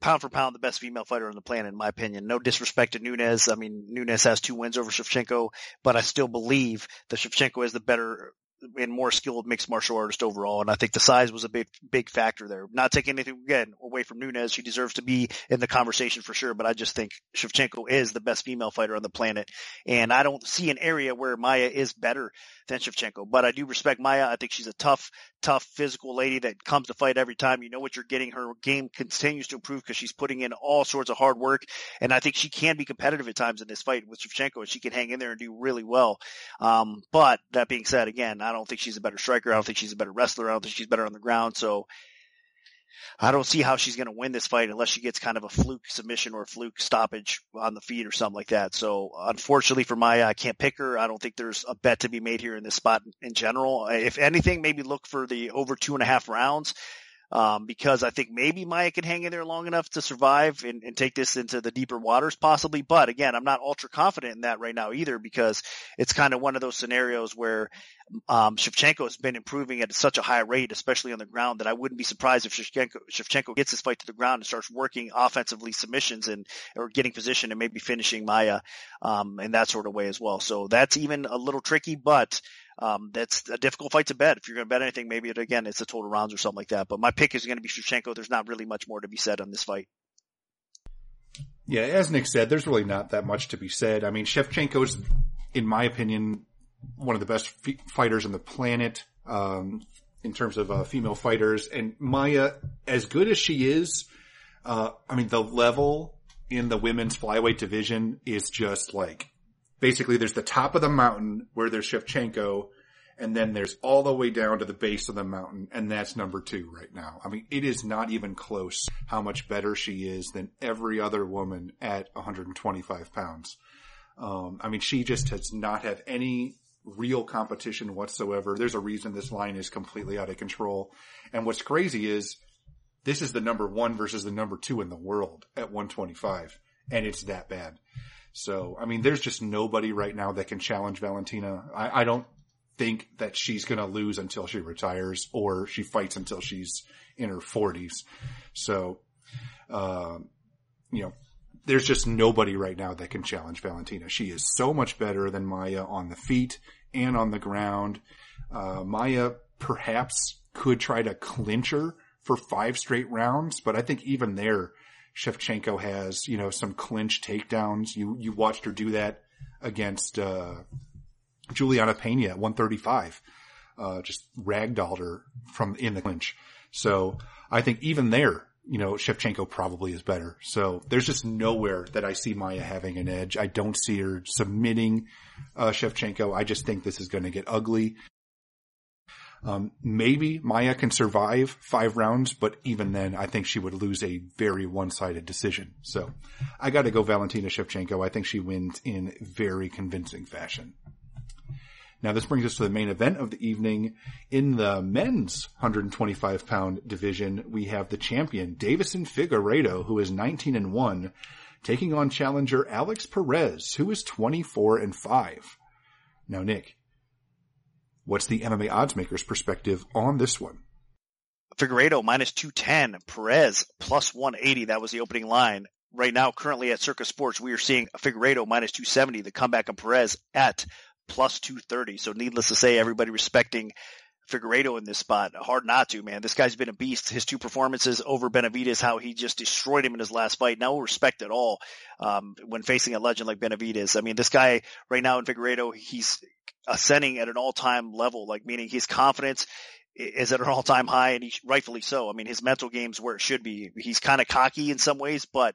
pound for pound, the best female fighter on the planet, in my opinion. No disrespect to Nunes. I mean, Nunes has two wins over Shevchenko, but I still believe that Shevchenko is the better and more skilled mixed martial artist overall. And I think the size was a big, big factor there. Not taking anything again away from Nunes. She deserves to be in the conversation for sure, but I just think Shevchenko is the best female fighter on the planet. And I don't see an area where Maia is better than Shevchenko, but I do respect Maia. I think she's a tough, tough physical lady that comes to fight every time. You know what you're getting. Her game continues to improve because she's putting in all sorts of hard work. And I think she can be competitive at times in this fight with Shevchenko and she can hang in there and do really well. Um, but that being said, again, I don't think she's a better striker. I don't think she's a better wrestler. I don't think she's better on the ground. So I don't see how she's going to win this fight unless she gets kind of a fluke submission or a fluke stoppage on the feet or something like that. So unfortunately for Maia, I can't pick her. I don't think there's a bet to be made here in this spot in general. If anything, maybe look for the over two and a half rounds um, because I think maybe Maia can hang in there long enough to survive and, and, take this into the deeper waters possibly. But again, I'm not ultra confident in that right now either because it's kind of one of those scenarios where um, Shevchenko has been improving at such a high rate, especially on the ground, that I wouldn't be surprised if Shevchenko, Shevchenko gets this fight to the ground and starts working offensively submissions and or getting position and maybe finishing Maia um, in that sort of way as well. So that's even a little tricky, but um, that's a difficult fight to bet. If you're going to bet anything, maybe it again it's a total rounds or something like that. But my pick is going to be Shevchenko. There's not really much more to be said on this fight. Yeah, as Nick said, there's really not that much to be said. I mean, Shevchenko's, in my opinion, one of the best f- fighters on the planet um, in terms of uh, female fighters. And Maia, as good as she is, uh, I mean, the level in the women's flyweight division is just like basically there's the top of the mountain where there's Shevchenko, and then there's all the way down to the base of the mountain, and that's number two right now. I mean, it is not even close how much better she is than every other woman at 125 pounds. Um, I mean, she just does not have any real competition whatsoever. There's a reason this line is completely out of control. And what's crazy is this is the number one versus the number two in the world at 125, and it's that bad. So, I mean, there's just nobody right now that can challenge Valentina. I, I don't think that she's going to lose until she retires or she fights until she's in her 40s. So, uh, you know, there's just nobody right now that can challenge Valentina. She is so much better than Maia on the feet and on the ground. Uh, Maia perhaps could try to clinch her for five straight rounds, but I think even there, Shevchenko has, you know, some clinch takedowns. You, you watched her do that against, uh, Juliana Pena at 135. Uh, just ragdolled her from in the clinch. So I think even there, you know, Shevchenko probably is better. So there's just nowhere that I see Maia having an edge. I don't see her submitting, uh, Shevchenko. I just think this is going to get ugly. Um, maybe Maia can survive five rounds, but even then, I think she would lose a very one-sided decision. So I got to go Valentina Shevchenko. I think she wins in very convincing fashion. Now this brings us to the main event of the evening. In the men's 125 pound division, we have the champion Deiveson Figueiredo, who is 19 and 1, taking on challenger Alex Perez, who is 24 and 5. Now Nick, What's the MMA odds makers perspective on this one? Figueiredo minus 210, Perez plus 180. That was the opening line. Right now, currently at Circa Sports, we are seeing Figueiredo minus 270, the comeback of Perez at plus 230. So needless to say, everybody respecting Figueiredo in this spot. Hard not to, man. This guy's been a beast. His two performances over Benavidez, how he just destroyed him in his last fight. No respect at all um, when facing a legend like Benavidez. I mean, this guy right now in Figueiredo, he's ascending at an all-time level, like meaning his confidence is at an all-time high and he rightfully so. I mean, his mental game's where it should be. He's kind of cocky in some ways, but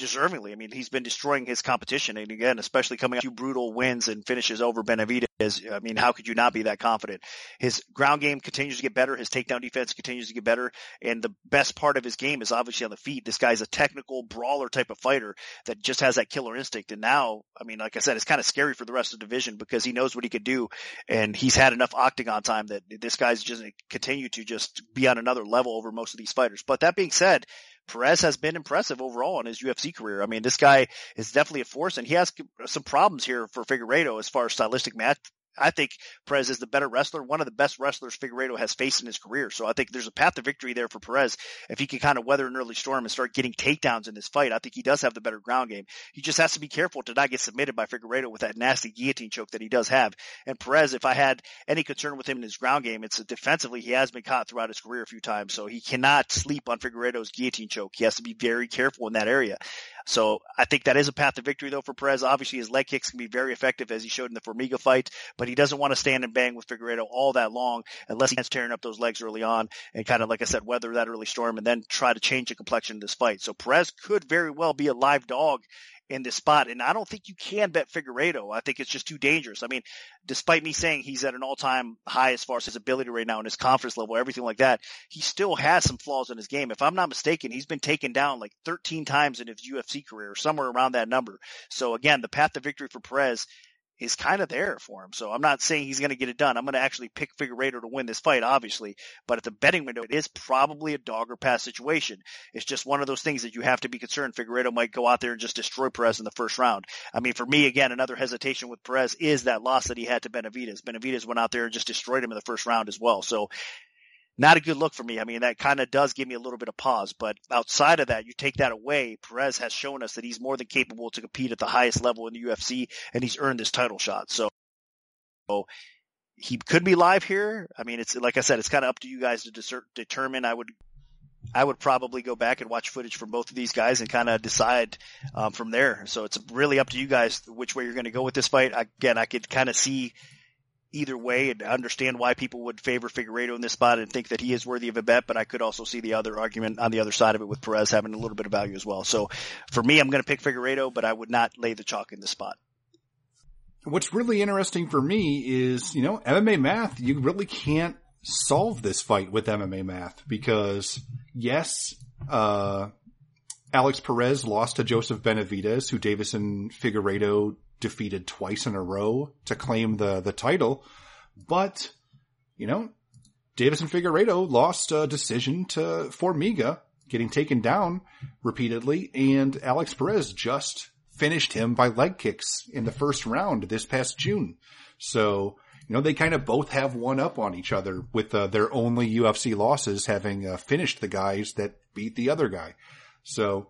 deservingly. I mean, he's been destroying his competition. And again, especially coming off two brutal wins and finishes over Benavidez. I mean, how could you not be that confident? His ground game continues to get better. His takedown defense continues to get better. And the best part of his game is obviously on the feet. This guy's a technical brawler type of fighter that just has that killer instinct. And now, I mean, like I said, it's kind of scary for the rest of the division because he knows what he could do. And he's had enough octagon time that this guy's just continue to just be on another level over most of these fighters. But that being said, Perez has been impressive overall in his UFC career. I mean, this guy is definitely a force, and he has some problems here for Figueiredo as far as stylistic match I think Perez is the better wrestler, one of the best wrestlers Figueiredo has faced in his career. So I think there's a path to victory there for Perez if he can kind of weather an early storm and start getting takedowns in this fight. I think he does have the better ground game. He just has to be careful to not get submitted by Figueiredo with that nasty guillotine choke that he does have. And Perez, if I had any concern with him in his ground game, it's defensively he has been caught throughout his career a few times, so he cannot sleep on Figueiredo's guillotine choke. He has to be very careful in that area. So I think that is a path to victory though for Perez. Obviously his leg kicks can be very effective as he showed in the Formiga fight, but he doesn't want to stand and bang with Figueiredo all that long unless he's tearing up those legs early on and kind of, like I said, weather that early storm and then try to change the complexion of this fight. So Perez could very well be a live dog in this spot. And I don't think you can bet Figueiredo. I think it's just too dangerous. I mean, despite me saying he's at an all time high as far as his ability right now and his confidence level, everything like that, he still has some flaws in his game. If I'm not mistaken, he's been taken down like 13 times in his UFC career, somewhere around that number. So again, the path to victory for Perez is kind of there for him. So I'm not saying he's going to get it done. I'm going to actually pick Figueiredo to win this fight, obviously. But at the betting window, it is probably a dog or pass situation. It's just one of those things that you have to be concerned. Figueiredo might go out there and just destroy Perez in the first round. I mean, for me, again, another hesitation with Perez is that loss that he had to Benavidez. Benavidez went out there and just destroyed him in the first round as well. So not a good look for me. I mean, that kind of does give me a little bit of pause, but outside of that, you take that away. Perez has shown us that he's more than capable to compete at the highest level in the UFC and he's earned this title shot. So, so he could be live here. I mean, it's like I said, it's kind of up to you guys to discern, determine. I would, I would probably go back and watch footage from both of these guys and kind of decide um, from there. So it's really up to you guys which way you're going to go with this fight. Again, I could kind of see either way and understand why people would favor Figueiredo in this spot and think that he is worthy of a bet, but I could also see the other argument on the other side of it with Perez having a little bit of value as well. So for me, I'm going to pick Figueiredo, but I would not lay the chalk in the spot. What's really interesting for me is, you know, MMA math, you really can't solve this fight with MMA math because yes, uh, Alex Perez lost to Joseph Benavidez, who Deiveson Figueiredo defeated twice in a row to claim the, the title. But, you know, Deiveson Figueiredo lost a decision to Formiga, getting taken down repeatedly, and Alex Perez just finished him by leg kicks in the first round this past June. So, you know, they kind of both have one up on each other with uh, their only UFC losses having uh, finished the guys that beat the other guy. So,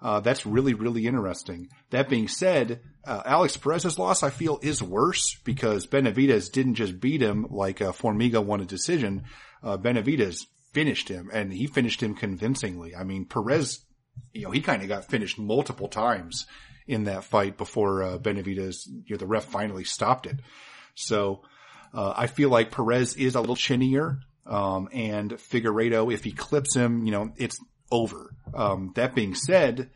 uh, that's really, really interesting. That being said, uh, Alex Perez's loss, I feel, is worse because Benavidez didn't just beat him like uh, Formiga won a decision. Uh, Benavidez finished him, and he finished him convincingly. I mean, Perez, you know, he kind of got finished multiple times in that fight before uh, Benavidez, you know, the ref finally stopped it. So uh, I feel like Perez is a little chinnier, um, and Figueiredo, if he clips him, you know, it's over. Um, that being said,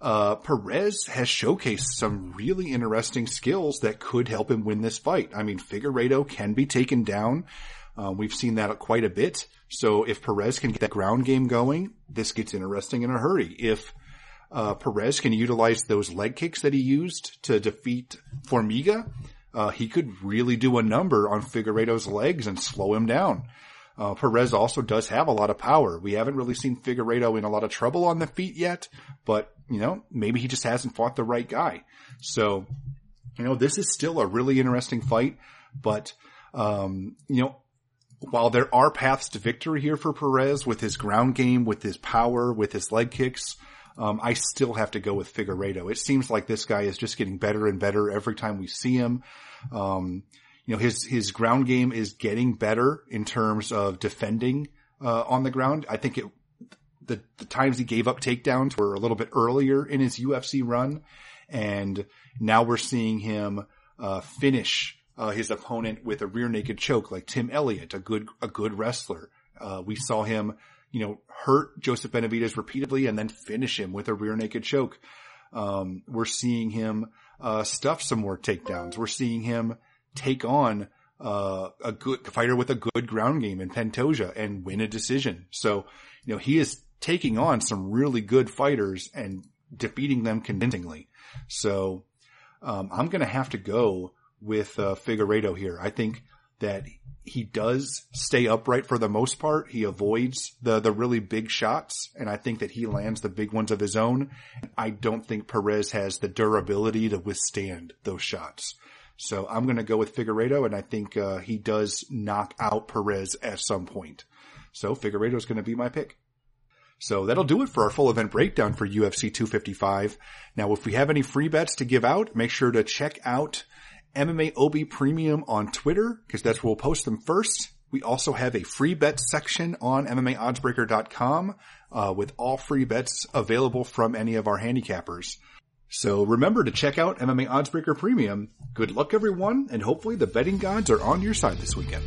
uh, Perez has showcased some really interesting skills that could help him win this fight. I mean, Figueiredo can be taken down. Uh, we've seen that quite a bit. So if Perez can get that ground game going, this gets interesting in a hurry. If uh, Perez can utilize those leg kicks that he used to defeat Formiga, uh, he could really do a number on Figueiredo's legs and slow him down. Uh, Perez also does have a lot of power. We haven't really seen Figueiredo in a lot of trouble on the feet yet, but you know, maybe he just hasn't fought the right guy. So, you know, this is still a really interesting fight, but, um, you know, while there are paths to victory here for Perez with his ground game, with his power, with his leg kicks, um, I still have to go with Figueiredo. It seems like this guy is just getting better and better every time we see him. Um, you know, his, his ground game is getting better in terms of defending, uh, on the ground. I think it, the, the times he gave up takedowns were a little bit earlier in his UFC run. And now we're seeing him, uh, finish, uh, his opponent with a rear naked choke like Tim Elliott, a good, a good wrestler. Uh, we saw him, you know, hurt Joseph Benavidez repeatedly and then finish him with a rear naked choke. Um, we're seeing him, uh, stuff some more takedowns. We're seeing him, take on uh, a good fighter with a good ground game in Pantoja and win a decision. So, you know, he is taking on some really good fighters and defeating them convincingly. So, um, I'm going to have to go with uh, Figueiredo here. I think that he does stay upright for the most part. He avoids the the really big shots, and I think that he lands the big ones of his own. I don't think Perez has the durability to withstand those shots. So I'm going to go with Figueiredo, and I think uh, he does knock out Perez at some point. So Figueiredo is going to be my pick. So that'll do it for our full event breakdown for UFC 255. Now, if we have any free bets to give out, make sure to check out MMA OB Premium on Twitter because that's where we'll post them first. We also have a free bet section on MMAOddsBreaker.com uh, with all free bets available from any of our handicappers. So remember to check out MMA Oddsbreaker Premium. Good luck everyone, and hopefully the betting gods are on your side this weekend.